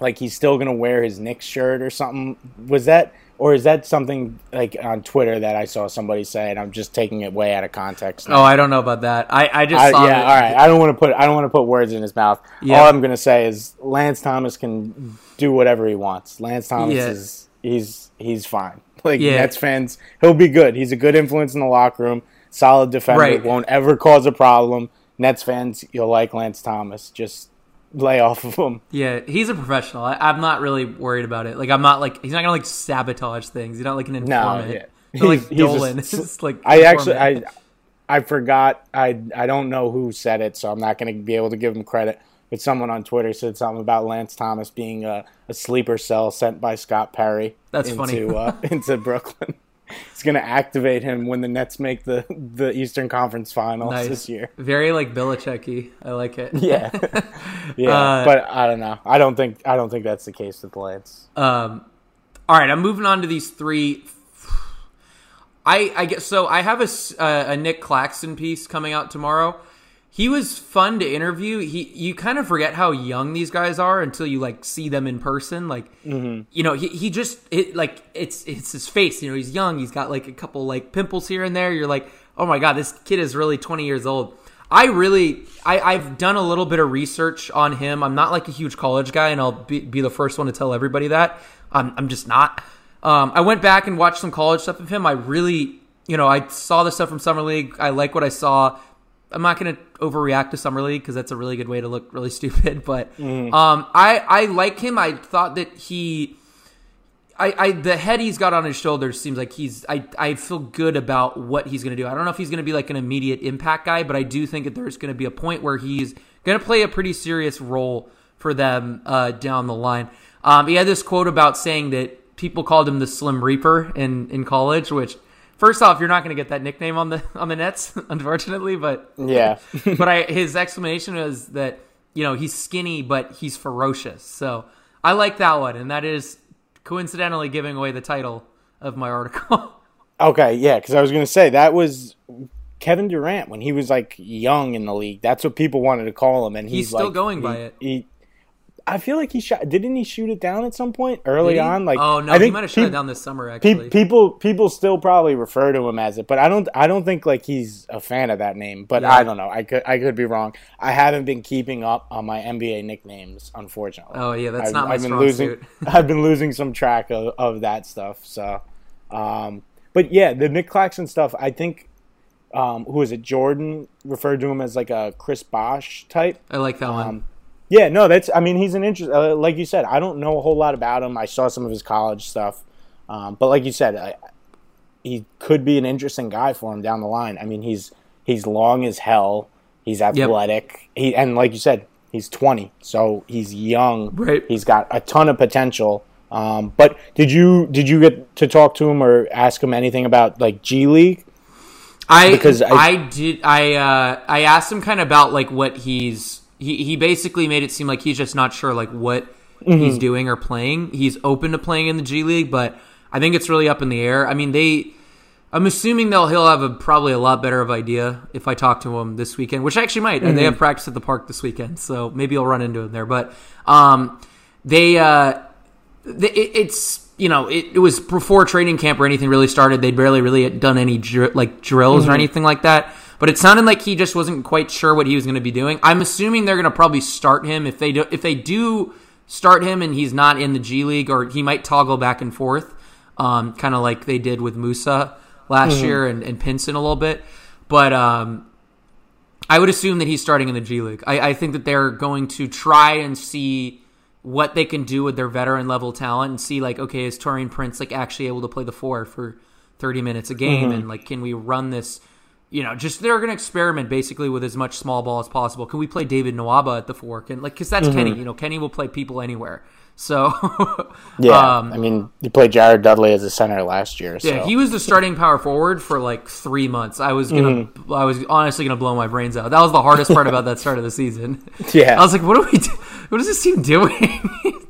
like he's still gonna wear his Knicks shirt or something? Was that or is that something like on Twitter that I saw somebody say and I'm just taking it way out of context? Oh, I don't know about that. I, I just I, saw yeah, that- all right. I don't want to put I don't want to put words in his mouth. Yeah. All I'm gonna say is Lance Thomas can do whatever he wants. Lance Thomas Yeah. is he's he's fine. [LAUGHS] Like Yeah. Nets fans, he'll be good. He's a good influence in the locker room. Solid defender. Right. Won't ever cause a problem. Nets fans, you'll like Lance Thomas. Just lay off of him. Yeah, he's a professional. I, I'm not really worried about it. Like, I'm not like he's not gonna like sabotage things. He's not like an informant. yeah. [LAUGHS] He's like He's- Dolan. [LAUGHS] It's like I actually I. I forgot I I don't know who said it, so I'm not going to be able to give him credit. But someone on Twitter said something about Lance Thomas being a, a sleeper cell sent by Scott Perry That's into funny. uh, [LAUGHS] into Brooklyn. It's going to activate him when the Nets make the the Eastern Conference Finals nice. this year. Very like Belichicky. I like it. Yeah, [LAUGHS] yeah, Uh, but I don't know. I don't think I don't think that's the case with the Lance. Um, all right, I'm moving on to these three. I I guess so. I have a s- uh, a Nick Claxton piece coming out tomorrow. He was fun to interview. He you kind of forget how young these guys are until you like see them in person. Like you know, he he just it like it's it's his face. You know, he's young. He's got like a couple like pimples here and there. You're like, oh my god, this kid is really 20 years old. I really, I, I've done a little bit of research on him. I'm not like a huge college guy, and I'll be, be the first one to tell everybody that. I'm, I'm just not. Um, I went back and watched some college stuff of him. I really, you know, I saw the stuff from Summer League. I like what I saw. I'm not going to overreact to Summer League because that's a really good way to look really [LAUGHS] stupid. But um, I, I like him. I thought that he. I, I the head he's got on his shoulders seems like he's I, I feel good about what he's gonna do. I don't know if he's gonna be like an immediate impact guy, but I do think that there's gonna be a point where he's gonna play a pretty serious role for them uh, down the line. Um, he had this quote about saying that people called him the Slim Reaper in in college, which first off, you're not going to get that nickname on the on the Nets, [LAUGHS] unfortunately. But Yeah. [LAUGHS] but I his explanation was that you know he's skinny but he's ferocious. So I like that one, and that is coincidentally giving away the title of my article. [LAUGHS] okay, yeah, because I was gonna say that was Kevin Durant when he was like young in the league. That's what people wanted to call him, and he's, He's still like- going he- by it. He, I feel like he shot. Didn't he shoot it down at some point early on? Like, oh no, I think he might have shut it down this summer. pe- Actually, people people still probably refer to him as it, but I don't. I don't think like he's a fan of that name. But Yeah. I don't know. I could I could be wrong. I haven't been keeping up on my NBA nicknames, unfortunately. oh yeah, that's I've, not my I've been strong losing. suit. [LAUGHS] I've been losing some track of, of that stuff. So, um, but yeah, the Nick Claxton stuff. I think. Um, who is it? Jordan referred to him as like a Chris Bosh type. I like that one. Yeah, no, that's. I mean, he's an interest. Uh, like you said, I don't know a whole lot about him. I saw some of his college stuff, um, but like you said, I, he could be an interesting guy for him down the line. I mean, he's he's long as hell. He's athletic. He and like you said, he's twenty, so he's young. Right. He's got a ton of potential. Um, but did you did you get to talk to him or ask him anything about like G League? I because I, I- did I uh I asked him kind of about like what he's he he basically made it seem like he's just not sure like what Mm-hmm. he's doing or playing. He's open to playing in the G League, but I think it's really up in the air. I mean, they I'm assuming they'll he'll have a probably a lot better of idea if I talk to him this weekend, which I actually might. Mm-hmm. They have practice at the park this weekend, so maybe I'll run into him there. But um they uh the, it, it's you know it, it was before training camp or anything really started. They'd barely really done any dr- like drills or anything like that. But it sounded like he just wasn't quite sure what he was going to be doing. I'm assuming they're going to probably start him if they do. If they do start him and he's not in the G League, or he might toggle back and forth, um, kind of like they did with Musa last year and, and Pinson a little bit. But um, I would assume that he's starting in the G League. I, I think that they're going to try and see what they can do with their veteran level talent and see like, okay, is Taurean Prince like actually able to play the four for thirty minutes a game, and like, can we run this? You know, just they're going to experiment basically with as much small ball as possible. Can we play David Nwaba at the fork? And like because that's Kenny. You know, Kenny will play people anywhere. So [LAUGHS] Yeah, um, I mean, you played Jared Dudley as a center last year. So. Yeah, he was the starting power forward for like three months. I was gonna, I was honestly gonna blow my brains out. That was the hardest part about that start of the season. [LAUGHS] Yeah. I was like, what are we? Do- what is this team doing? [LAUGHS]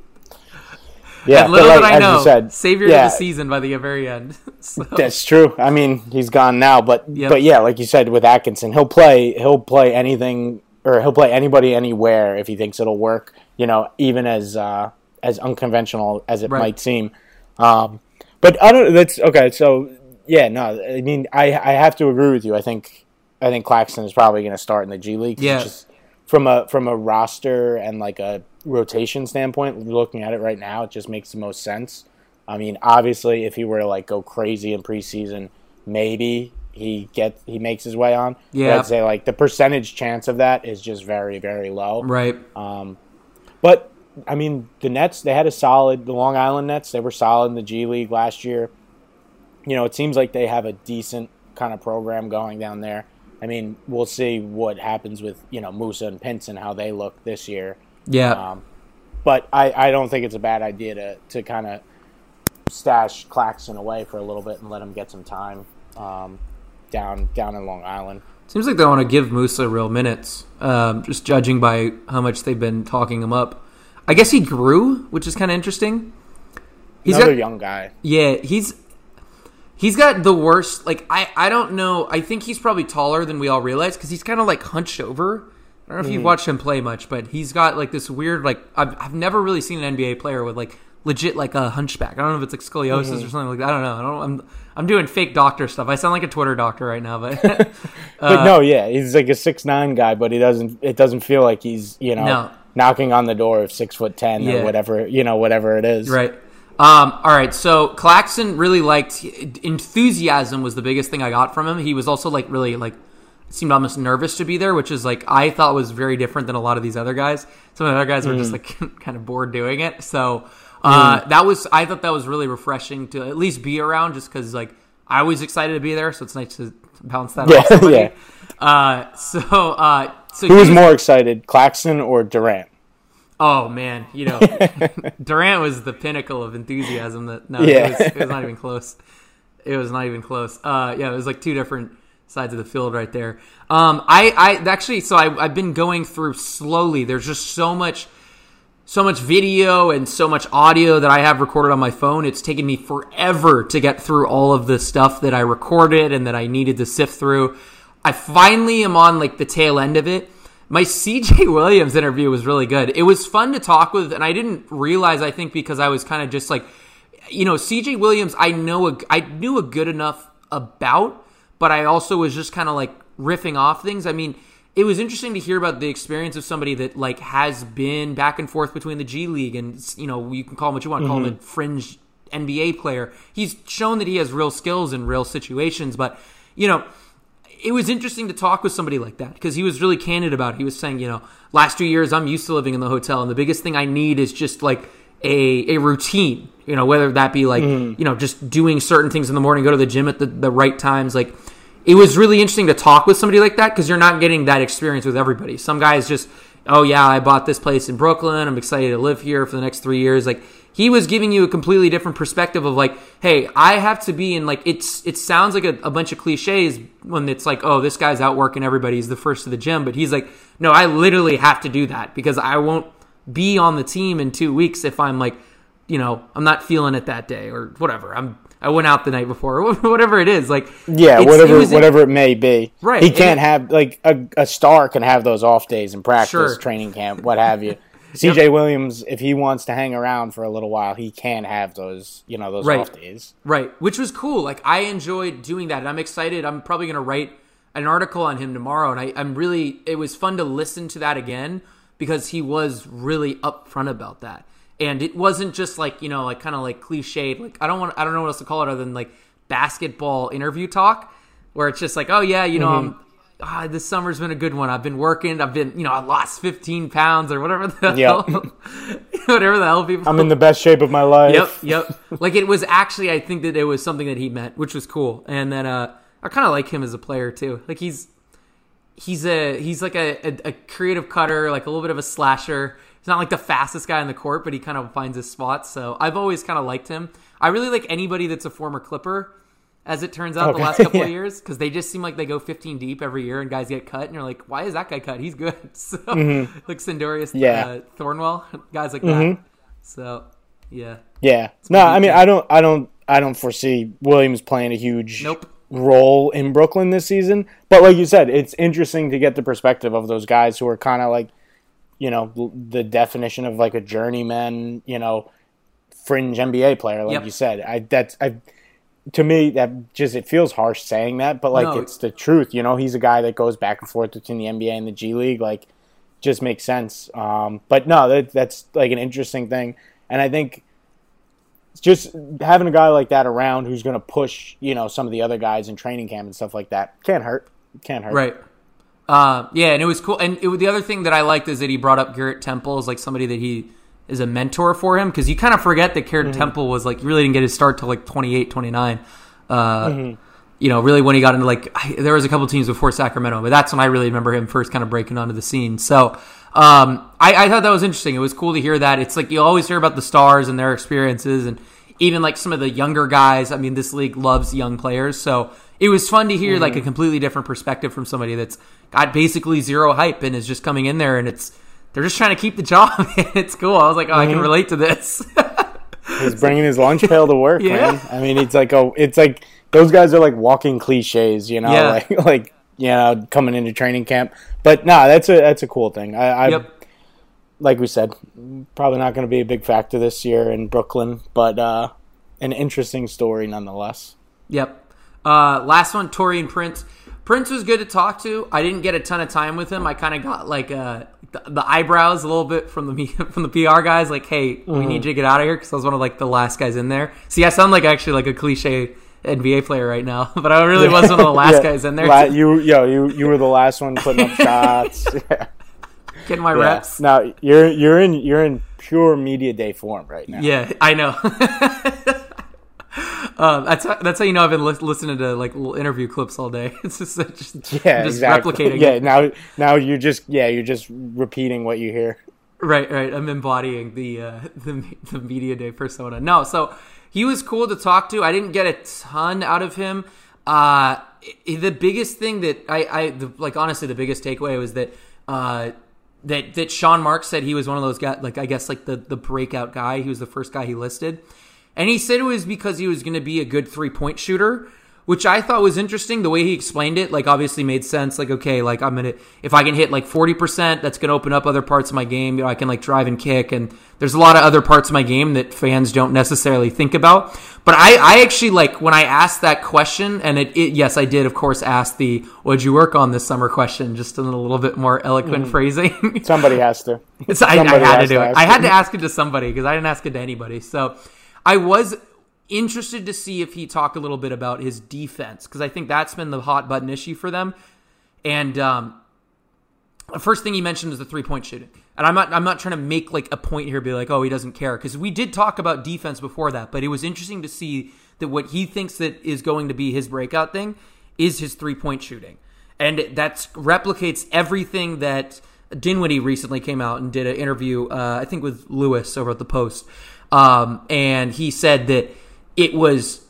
Yeah, and little but did like, I know, you said, savior yeah, of the season by the very end. [LAUGHS] So, That's true. I mean, he's gone now, but Yep. but yeah, like you said with Atkinson, he'll play he'll play anything or he'll play anybody anywhere if he thinks it'll work. You know, even as uh, as unconventional as it Right. might seem. Um, but I don't. That's okay. So yeah, no. I mean, I I have to agree with you. I think I think Claxton is probably going to start in the G League. Yeah. Just from a from a roster and like a rotation standpoint, looking at it right now, it just makes the most sense. I mean, obviously, if he were to like go crazy in preseason, maybe he get he makes his way on. But Yeah. I'd say like the percentage chance of that is just very very low. right. Um, But I mean, the Nets they had a solid the Long Island Nets. They were solid in the G League last year. You know, it seems like they have a decent kind of program going down there. I mean, we'll see what happens with you know Musa and Pinson how they look this year. Yeah. Um, but I, I don't think it's a bad idea to, to kind of stash Claxton away for a little bit and let him get some time um, down down in Long Island. Seems like they want to give Musa real minutes, um, just judging by how much they've been talking him up. I guess he grew, which is kind of interesting. He's Another got, young guy. yeah, he's he's got the worst. Like I, I don't know. I think he's probably taller than we all realize because he's kind of like hunched over. I don't know if you've mm. watched him play much, but he's got like this weird like I've, I've never really seen an NBA player with like legit like a hunchback. I don't know if it's like scoliosis or mm-hmm. something like that. I don't know. I don't. I'm I'm doing fake doctor stuff. I sound like a Twitter doctor right now, but [LAUGHS] uh, But no, yeah, he's like a six nine guy, but he doesn't. It doesn't feel like he's you know No. knocking on the door of six foot ten Yeah. or whatever you know whatever it is. Right. Um, all right. So Claxton really liked enthusiasm was the biggest thing I got from him. He was also like really like seemed almost nervous to be there, which is like I thought was very different than a lot of these other guys. Some of the other guys were just like [LAUGHS] kind of bored doing it. So uh, that was I thought that was really refreshing to at least be around, just because like I was excited to be there. So it's nice to bounce that Yeah, off somebody. [LAUGHS] yeah. Uh, so uh, so Who was more excited, Claxton or Durant? Oh man, you know, [LAUGHS] Durant was the pinnacle of enthusiasm. That no, Yeah. it, was, it was not even close. It was not even close. Uh, yeah, it was like two different sides of the field right there. Um, I, I actually, so I, I've been going through slowly. There's just so much, so much video and so much audio that I have recorded on my phone. It's taken me forever to get through all of the stuff that I recorded and that I needed to sift through. I finally am on like the tail end of it. My [LAUGHS] CJ Williams interview was really good. It was fun to talk with, and I didn't realize. I think because I was kind of just like, you know, CJ Williams. I know a, I knew a good enough about, but I also was just kind of like riffing off things. I mean, it was interesting to hear about the experience of somebody that like has been back and forth between the G League and you know you can call him what you want, mm-hmm. call him a mm-hmm. fringe NBA player. He's shown that he has real skills in real situations, but you know it was interesting to talk with somebody like that because he was really candid about it. He was saying, you know, last two years I'm used to living in the hotel, and the biggest thing I need is just like a a routine. You know, whether that be like mm. you know just doing certain things in the morning, go to the gym at the, the right times. Like it was really interesting to talk with somebody like that because you're not getting that experience with everybody. Some guys just, oh yeah, I bought this place in Brooklyn. I'm excited to live here for the next three years. Like he was giving you a completely different perspective of like, hey, I have to be in like it's it sounds like a, a, bunch of cliches when it's like, oh, this guy's out working everybody, he's the first to the gym, but he's like, no, I literally have to do that because I won't be on the team in two weeks if I'm like, you know, I'm not feeling it that day or whatever. I'm I went out the night before, [LAUGHS] whatever it is. Like yeah, whatever it whatever it may be. Right. He can't have like a, a star can have those off days in practice, sure. training camp, what have you. CJ [LAUGHS] yep. Williams, if he wants to hang around for a little while, he can have those, you know, those right. off days. Right. Which was cool. Like I enjoyed doing that. And I'm excited. I'm probably gonna write an article on him tomorrow. And I, I'm really it was fun to listen to that again because he was really upfront about that. And it wasn't just like, you know, like kind of like cliched, like I don't want I don't know what else to call it other than like basketball interview talk where it's just like, oh yeah, you know, mm-hmm. I'm ah, this summer's been a good one. I've been working. I've been, you know, I lost 15 pounds or whatever the yep. hell, [LAUGHS] whatever the hell people. I'm in the best shape of my life. Yep, yep. like it was actually, I think that it was something that he meant, which was cool. And then uh, I kind of like him as a player too. Like he's he's a he's like a, a, a creative cutter, like a little bit of a slasher. He's not like the fastest guy in the court, but he kind of finds his spots. So I've always kind of liked him. I really like anybody that's a former Clipper as it turns out, okay. the last couple [LAUGHS] yeah. of years because they just seem like they go 15 deep every year and guys get cut, and you're like, why is that guy cut? He's good. [LAUGHS] So, mm-hmm. like Sindarius yeah. Uh, Thornwell, [LAUGHS] guys like mm-hmm. that. So, yeah. Yeah. No, I mean, I don't, I don't, I don't foresee Williams playing a huge nope. Role in Brooklyn this season. But like you said, it's interesting to get the perspective of those guys who are kind of like, you know, the definition of like a journeyman, you know, fringe NBA player, like yep. you said. I that's I to me that just it feels harsh saying that, but like no. it's the truth. You know, he's a guy that goes back and forth between the NBA and the G League. Like, just makes sense. Um, but no, that, that's like an interesting thing, and I think just having a guy like that around who's going to push, you know, some of the other guys in training camp and stuff like that can't hurt. Can't hurt. Right. Uh, yeah, and it was cool. And it, the other thing that I liked is that he brought up Garrett Temple as like somebody that he is a mentor for him because you kind of forget that Garrett mm-hmm. Temple was like really didn't get his start till like 28, 29. Uh, mm-hmm. You know, really when he got into like I, there was a couple teams before Sacramento, but that's when I really remember him first kind of breaking onto the scene. So um, I, I thought that was interesting. It was cool to hear that. It's like you always hear about the stars and their experiences, and even like some of the younger guys. I mean, this league loves young players, so it was fun to hear mm-hmm. like a completely different perspective from somebody that's got basically zero hype and is just coming in there and it's they're just trying to keep the job. [LAUGHS] it's cool. I was like, oh, mm-hmm. I can mm-hmm. relate to this. He's [LAUGHS] bringing his lunch pail to work, [LAUGHS] yeah. man. I mean, it's like a, it's like those guys are like walking cliches, you know, yeah. like like you know, coming into training camp. But no, nah, that's a that's a cool thing. I, I yep. like we said, probably not going to be a big factor this year in Brooklyn, but uh, an interesting story nonetheless. Yep. Uh, last one, Taurean Prince. Prince was good to talk to. I didn't get a ton of time with him. I kind of got like uh, the, the, eyebrows a little bit from the [LAUGHS] from the PR guys. Like, hey, mm-hmm. we need you to get out of here because I was one of like the last guys in there. See, I sound like actually like a cliche NBA player right now, [LAUGHS] but I really was one of the last yeah. guys in there. La- [LAUGHS] you, yo, you, you were the last one putting up shots. [LAUGHS] Yeah. Getting my yeah. reps. Now you're you're in you're in pure media day form right now. Yeah, I know. Um, that's how, that's how you know I've been li- listening to like little interview clips all day. It's just, just yeah, just exactly. replicating. Yeah, it. now now you're just yeah you're just repeating what you hear. Right, right. I'm embodying the uh, the the media day persona. No, so he was cool to talk to. I didn't get a ton out of him. Uh, the biggest thing that I, I the, like, honestly, the biggest takeaway was that uh, that that Sean Marks said he was one of those guys, like I guess like the the breakout guy. He was the first guy he listed, and he said it was because he was going to be a good three point shooter which I thought was interesting. The way he explained it, like obviously made sense. Like, okay, like I'm gonna if I can hit like 40%, that's gonna open up other parts of my game. You know, I can like drive and kick, and there's a lot of other parts of my game that fans don't necessarily think about. But I, I actually like when I asked that question, and it, it yes, I did, of course, ask the "What'd you work on this summer?" question, just in a little bit more eloquent mm. phrasing. [LAUGHS] somebody has to. I, I, had to do it. I had to ask it to somebody because I didn't ask it to anybody. So I was interested to see if he talked a little bit about his defense because I think that's been the hot button issue for them. And um, the first thing he mentioned is the three point shooting. And I'm not I'm not trying to make like a point here, be like, oh, he doesn't care because we did talk about defense before that, but it was interesting to see that what he thinks that is going to be his breakout thing is his three point shooting, and that replicates everything that Dinwiddie recently came out and did an interview, uh, I think with Lewis over at the Post, um, and he said that it was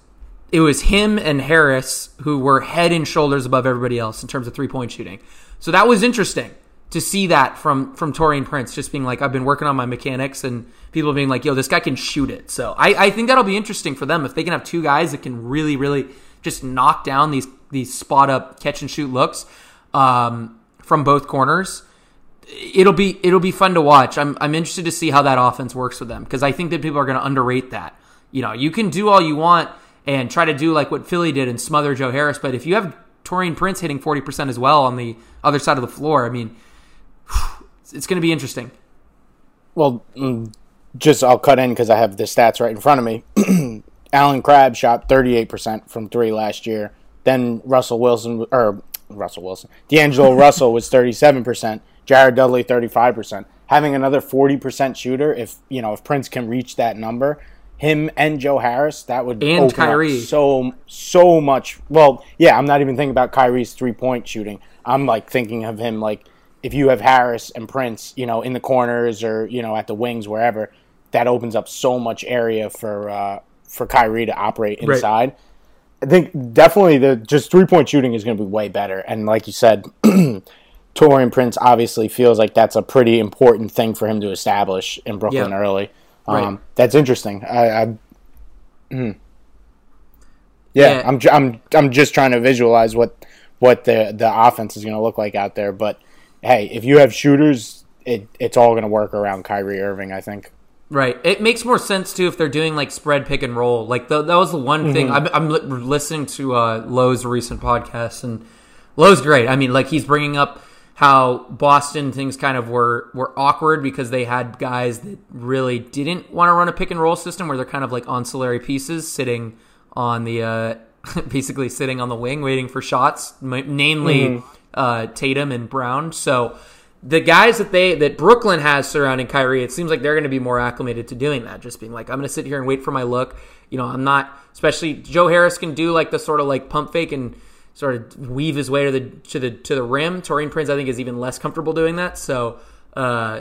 it was him and Harris who were head and shoulders above everybody else in terms of three point shooting. So that was interesting to see that from from Taurean Prince, just being like, I've been working on my mechanics, and people being like, Yo, this guy can shoot it. So I, I think that'll be interesting for them if they can have two guys that can really, really just knock down these these spot up catch and shoot looks um, from both corners. It'll be it'll be fun to watch. I'm I'm interested to see how that offense works with them because I think that people are going to underrate that. You know, you can do all you want and try to do like what Philly did and smother Joe Harris, but if you have Taurean Prince hitting 40% as well on the other side of the floor, I mean, [SIGHS] it's going to be interesting. Well, mm, just I'll cut in because I have the stats right in front of me. [CLEARS THROAT] Allen Crabbe shot 38% from three last year. Then Russell Wilson, or Russell Wilson, D'Angelo [LAUGHS] Russell was 37%. Jared Dudley 35%. Having another 40% shooter, if you know if Prince can reach that number, him and Joe Harris, that would and Kyrie so so much. Well, yeah, I'm not even thinking about Kyrie's three point shooting. I'm like thinking of him like if you have Harris and Prince, you know, in the corners or you know at the wings wherever, that opens up so much area for uh, for Kyrie to operate inside. Right. I think definitely the just three point shooting is going to be way better. And like you said, [CLEARS THROAT] Taurean Prince obviously feels like that's a pretty important thing for him to establish in Brooklyn yeah. early. Um. That's interesting. I, I mm. yeah, yeah, I'm I'm I'm just trying to visualize what what the the offense is going to look like out there. But hey, if you have shooters, it it's all going to work around Kyrie Irving. I think. Right. It makes more sense too if they're doing like spread pick and roll. Like the, that was the one mm-hmm. thing I'm, I'm listening to uh, Lowe's recent podcast and Lowe's great. I mean, like he's bringing up how Boston things kind of were were awkward because they had guys that really didn't want to run a pick and roll system where they're kind of like ancillary pieces sitting on the uh, [LAUGHS] basically sitting on the wing waiting for shots, namely mm-hmm. uh, Tatum and Brown. So the guys that they that Brooklyn has surrounding Kyrie, it seems like they're going to be more acclimated to doing that. Just being like, I'm going to sit here and wait for my look. You know, I'm not. Especially Joe Harris can do like the sort of like pump fake and sort of weave his way to the to the to the rim. Taurean Prince, I think, is even less comfortable doing that. So, uh,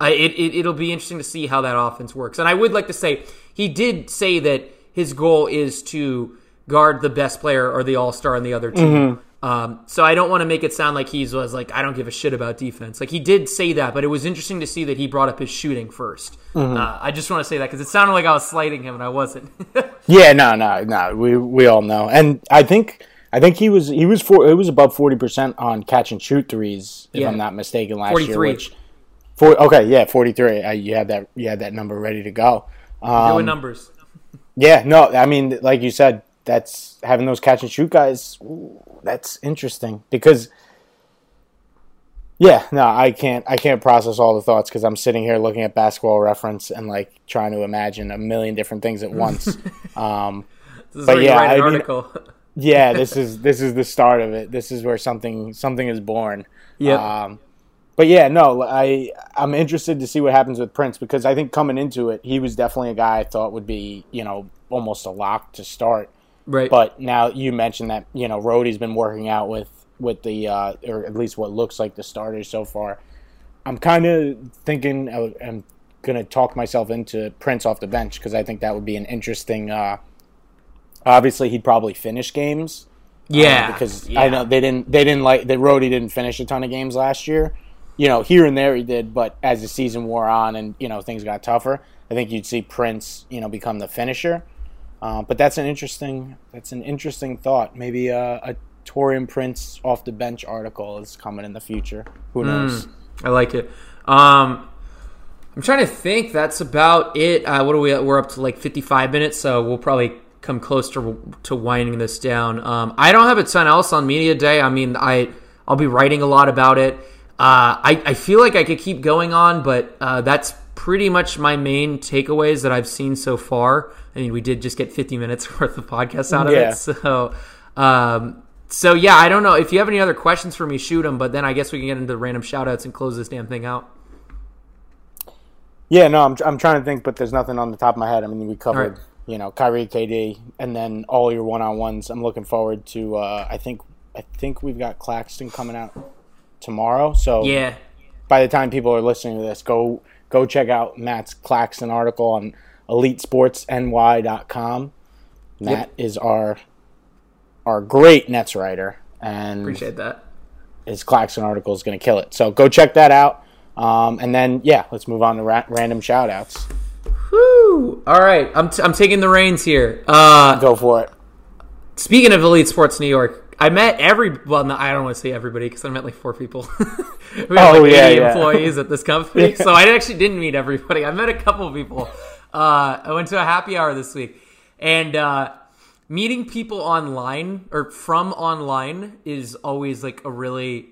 I, it, it it'll be interesting to see how that offense works. And I would like to say he did say that his goal is to guard the best player or the all star on the other team. Mm-hmm. Um, so I don't want to make it sound like he was like I don't give a shit about defense. Like he did say that, but it was interesting to see that he brought up his shooting 1st mm-hmm. uh, I just want to say that because it sounded like I was slighting him and I wasn't. [LAUGHS] yeah, no, no, no. We we all know, and I think I think he was he was for it was above forty percent on catch and shoot threes, if yeah. I'm not mistaken, last 43. year. Which, for, okay, yeah, forty three. Uh, you had that you had that number ready to go. Um, Doing numbers. Yeah, no, I mean, like you said, that's having those catch and shoot guys. Ooh, that's interesting because. Yeah, no, I can't. I can't process all the thoughts because I'm sitting here looking at basketball reference and like trying to imagine a million different things at once. [LAUGHS] um, but yeah, I mean, yeah, this is this is the start of it. This is where something something is born. Yeah. Um, but yeah, no, I I'm interested to see what happens with Prince because I think coming into it, he was definitely a guy I thought would be you know almost a lock to start. Right. But now you mentioned that you know Rodi's been working out with with the uh, or at least what looks like the starters so far. I'm kind of thinking I'm gonna talk myself into Prince off the bench because I think that would be an interesting. Uh, obviously, he'd probably finish games. um, Yeah, because yeah. I know they didn't. They didn't like. They Rodi didn't finish a ton of games last year. You know, here and there he did, but as the season wore on and you know things got tougher, I think you'd see Prince, you know, become the finisher. Uh, but that's an interesting. That's an interesting thought. Maybe a, a Taurean Prince off the bench article is coming in the future. Who knows? I like it. Um, I'm trying to think. That's about it. Uh, what are we? We're up to like 55 minutes, so we'll probably come close to to winding this down. Um, I don't have a ton else on media day. I mean, I I'll be writing a lot about it. Uh, I I feel like I could keep going on, but uh, that's pretty much my main takeaways that I've seen so far. I mean, we did just get 50 minutes [LAUGHS] worth of podcast out of Yeah. it, so. Um, so yeah, I don't know if you have any other questions for me, shoot them. But then I guess we can get into the random shout outs and close this damn thing out. Yeah, no, I'm, I'm trying to think, but there's nothing on the top of my head. I mean, we covered. You know, Kyrie, KD, and then all your one on ones. I'm looking forward to. Uh, I think I think we've got Claxton coming out tomorrow. So Yeah, by the time people are listening to this, go go check out Matt's Claxton article on EliteSportsNY.com. Matt is our our great Nets writer, and appreciate that. his Claxton article is going to kill it. So go check that out. Um, and then yeah, let's move on to ra- random shout outs. Woo! All right, I'm, t- I'm taking the reins here. Uh, Go for it. speaking of Elite Sports New York, I met every well, no, I don't want to say everybody because I met like four people. [LAUGHS] we have Oh, like yeah, 80 yeah. employees at this company, [LAUGHS] so I actually didn't meet everybody. I met a couple of people. Uh, I went to a happy hour this week, and uh, meeting people online or from online is always like a really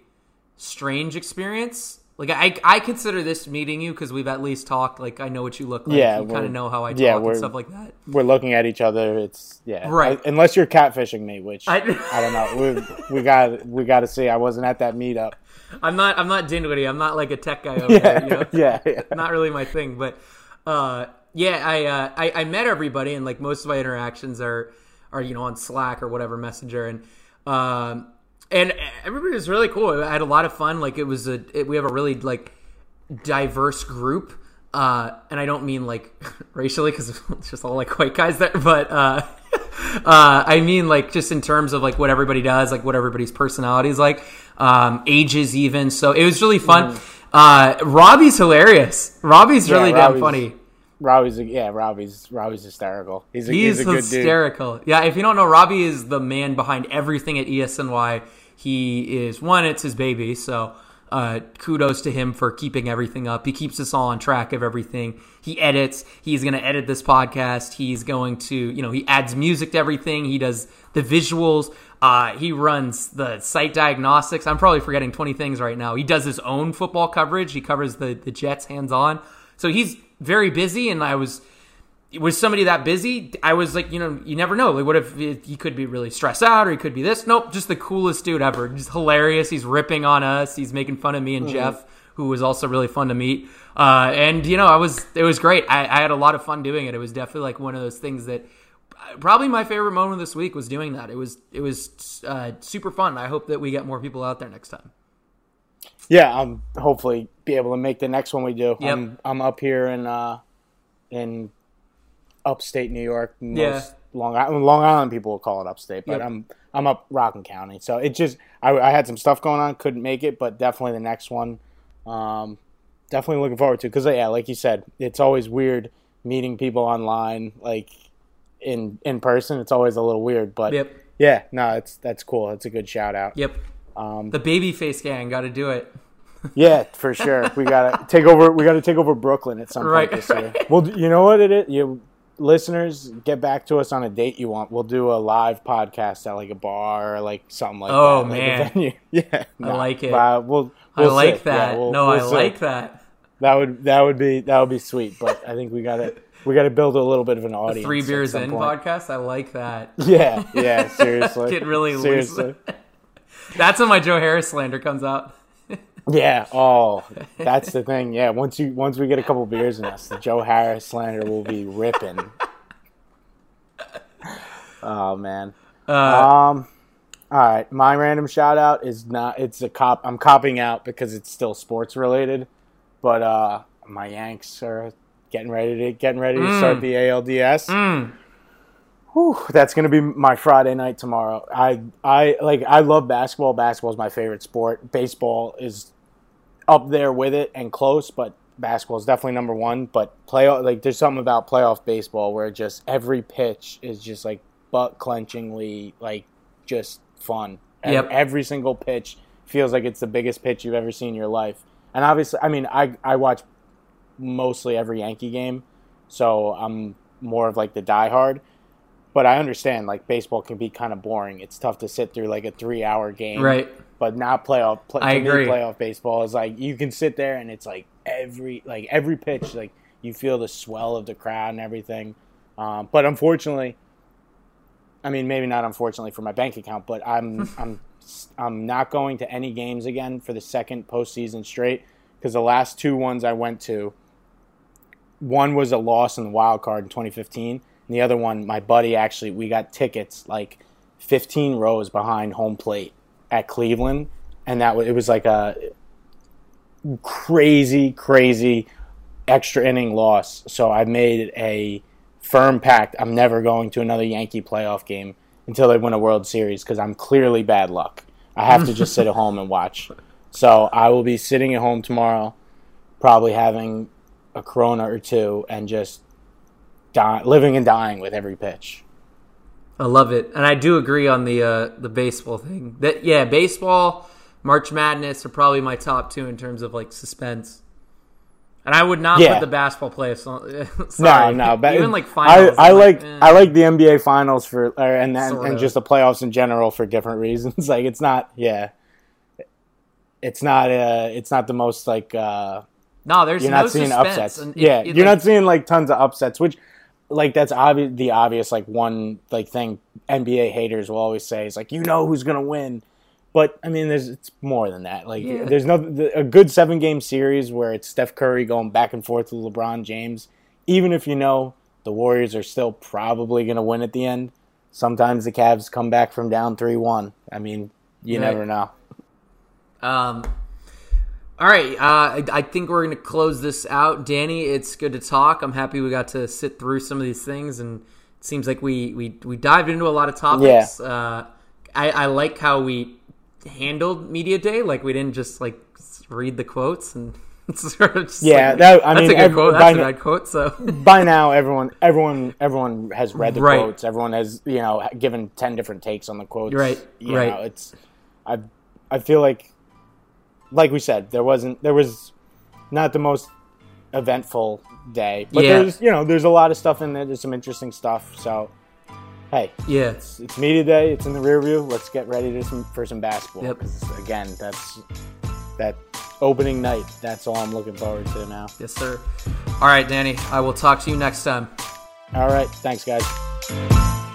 strange experience. Like I, I consider this meeting you because we've at least talked. Like I know what you look like. Yeah, you kind of know how I talk yeah, and stuff like that. We're looking at each other. It's yeah, Right. I- unless you're catfishing me, which I, I- don't know. We we got we got to see. I wasn't at that meetup. I'm not. I'm not Dinwiddie. I'm not like a tech guy over [LAUGHS] Yeah, there. You know? [LAUGHS] yeah, yeah. not really my thing. But uh, yeah, I, uh, I I met everybody, and like most of my interactions are are you know on Slack or whatever Messenger, and um, and everybody was really cool. I had a lot of fun. Like it was a it, we have a really like diverse group. Uh, and I don't mean like [LAUGHS] racially because [LAUGHS] it's just all like white guys there, but uh, [LAUGHS] uh, I mean like just in terms of like what everybody does, like what everybody's personality is like, um, ages even. So it was really fun. Uh, Robbie's hilarious. Robbie's Yeah, really Robbie's- damn funny. Robbie's yeah, Robbie's Robbie's hysterical. He's a, He he's is a good dude. hysterical. Yeah, if you don't know, Robbie is the man behind everything at ESNY. He is one, it's his baby, so uh, kudos to him for keeping everything up. He keeps us all on track of everything. He edits. He's going to edit this podcast. He's going to, you know, he adds music to everything. He does the visuals. Uh, he runs the site diagnostics. I'm probably forgetting 20 things right now. He does his own football coverage. He covers the the Jets hands on. So he's very busy, and I was was somebody that busy, I was like, you know, you never know. Like, what if he could be really stressed out, or he could be this? Nope, just the coolest dude ever. Just hilarious. He's ripping on us. He's making fun of me and Jeff, who was also really fun to meet. Uh, and you know, I was it was great. I, I had a lot of fun doing it. It was definitely like one of those things that probably my favorite moment this week was doing that. It was it was uh, super fun. I hope that we get more people out there next time. Yeah, I'm hopefully be able to make the next one we do. Yep. I'm I'm up here in uh in upstate New York. Most Yeah. Long Island, Long Island people will call it upstate, but Yep. I'm I'm up Rockland County. So it just I, I had some stuff going on, couldn't make it, but definitely the next one. Um, definitely looking forward to because yeah, like you said, it's always weird meeting people online, like in in person. It's always a little weird, but Yep, yeah, no, it's that's cool. It's a good shout out. yep. Um, The baby face gang got to do it. [LAUGHS] Yeah, for sure. We gotta take over. We gotta take over Brooklyn at some point Right, this year. right. [LAUGHS] Well, you know what it is. You listeners, get back to us on a date you want. We'll do a live podcast at like a bar or like something like Oh, that. like a man. venue. [LAUGHS] yeah, I like it. Uh, we'll, I we'll like see. that. Yeah, we'll- no, we'll I see. like that. that. Would that would be that would be sweet. But I think we gotta [LAUGHS] we gotta build a little bit of an audience. Three beers in point. podcast. I like that. [LAUGHS] Yeah, yeah. Seriously, Get really loose. That's when my Joe Harris slander comes out. Yeah. Oh, that's the thing. Yeah. Once you once we get a couple beers in us, the Joe Harris slander will be ripping. Oh man. Uh, Um. All right. My random shout out is not. It's a cop. I'm copping out because it's still sports related. but uh, my Yanks are getting ready to getting ready to start the ALDS. Mm. Whew, that's gonna be my Friday night tomorrow. I I like I love basketball. Basketball is my favorite sport. Baseball is up there with it and close, but basketball is definitely number one. But playoff like there's something about playoff baseball where just every pitch is just like butt clenchingly like just fun. And Yep. Every single pitch feels like it's the biggest pitch you've ever seen in your life. And obviously, I mean, I I watch mostly every Yankee game, so I'm more of like the diehard. But I understand like baseball can be kind of boring. It's tough to sit through like a three hour game, Right. But now playoff, play, I agree. playoff baseball is like you can sit there and it's like every like every pitch, like you feel the swell of the crowd and everything. Um, but unfortunately, I mean maybe not unfortunately for my bank account, but I'm [LAUGHS] I'm I'm not going to any games again for the second postseason straight because the last two ones I went to, one was a loss in the wild card in 2015, and the other one, my buddy actually, we got tickets like 15 rows behind home plate at Cleveland, and that was it was like a crazy, crazy extra inning loss. So I made a firm pact. I'm never going to another Yankee playoff game until they win a World Series because I'm clearly bad luck. I have to just [LAUGHS] sit at home and watch. So I will be sitting at home tomorrow, probably having a Corona or two, and just die, living and dying with every pitch. I love it, and I do agree on the uh, the baseball thing. That yeah, baseball, March Madness are probably my top two in terms of like suspense. And I would not Yeah. put the basketball playoffs on. [LAUGHS] No, Sorry. no, but even like I, finals. I I'm like eh. I like the NBA finals for or, and and, and just the playoffs in general for different [LAUGHS] reasons. like it's not yeah, it's not uh it's not the most like uh no. There's you're no not seeing suspense. upsets. It- yeah, it, you're like, not seeing like tons of upsets, which like that's obvious. The obvious like one like thing NBA haters will always say is like you know who's gonna win, but I mean there's it's more than that. Like Yeah. there's no the, a good seven game series where it's Steph Curry going back and forth with LeBron James. Even if you know the Warriors are still probably gonna win at the end, sometimes the Cavs come back from down three one. I mean you Right. never know. Um, all right, uh, I, think we're going to close this out. Danny, it's good to talk. I'm happy we got to sit through some of these things, and it seems like we we, we dived into a lot of topics. Uh, I, I like how we handled media day. Like we didn't just like read the quotes and [LAUGHS] sort of Yeah, like, that- I that's mean, a good ev- quote. by That's a bad quote. So [LAUGHS] by now everyone everyone everyone has read the Right. quotes everyone has you know given 10 different takes on the quotes Right, you right. know it's i i feel like like we said there wasn't there was not the most eventful day but Yeah. there's you know there's a lot of stuff in there there's some interesting stuff so hey yeah, it's, it's media day it's in the rear view let's get ready to some, for some basketball Yep. again that's that opening night that's all i'm looking forward to now yes, sir. All right, Danny. I will talk to you next time. all right thanks guys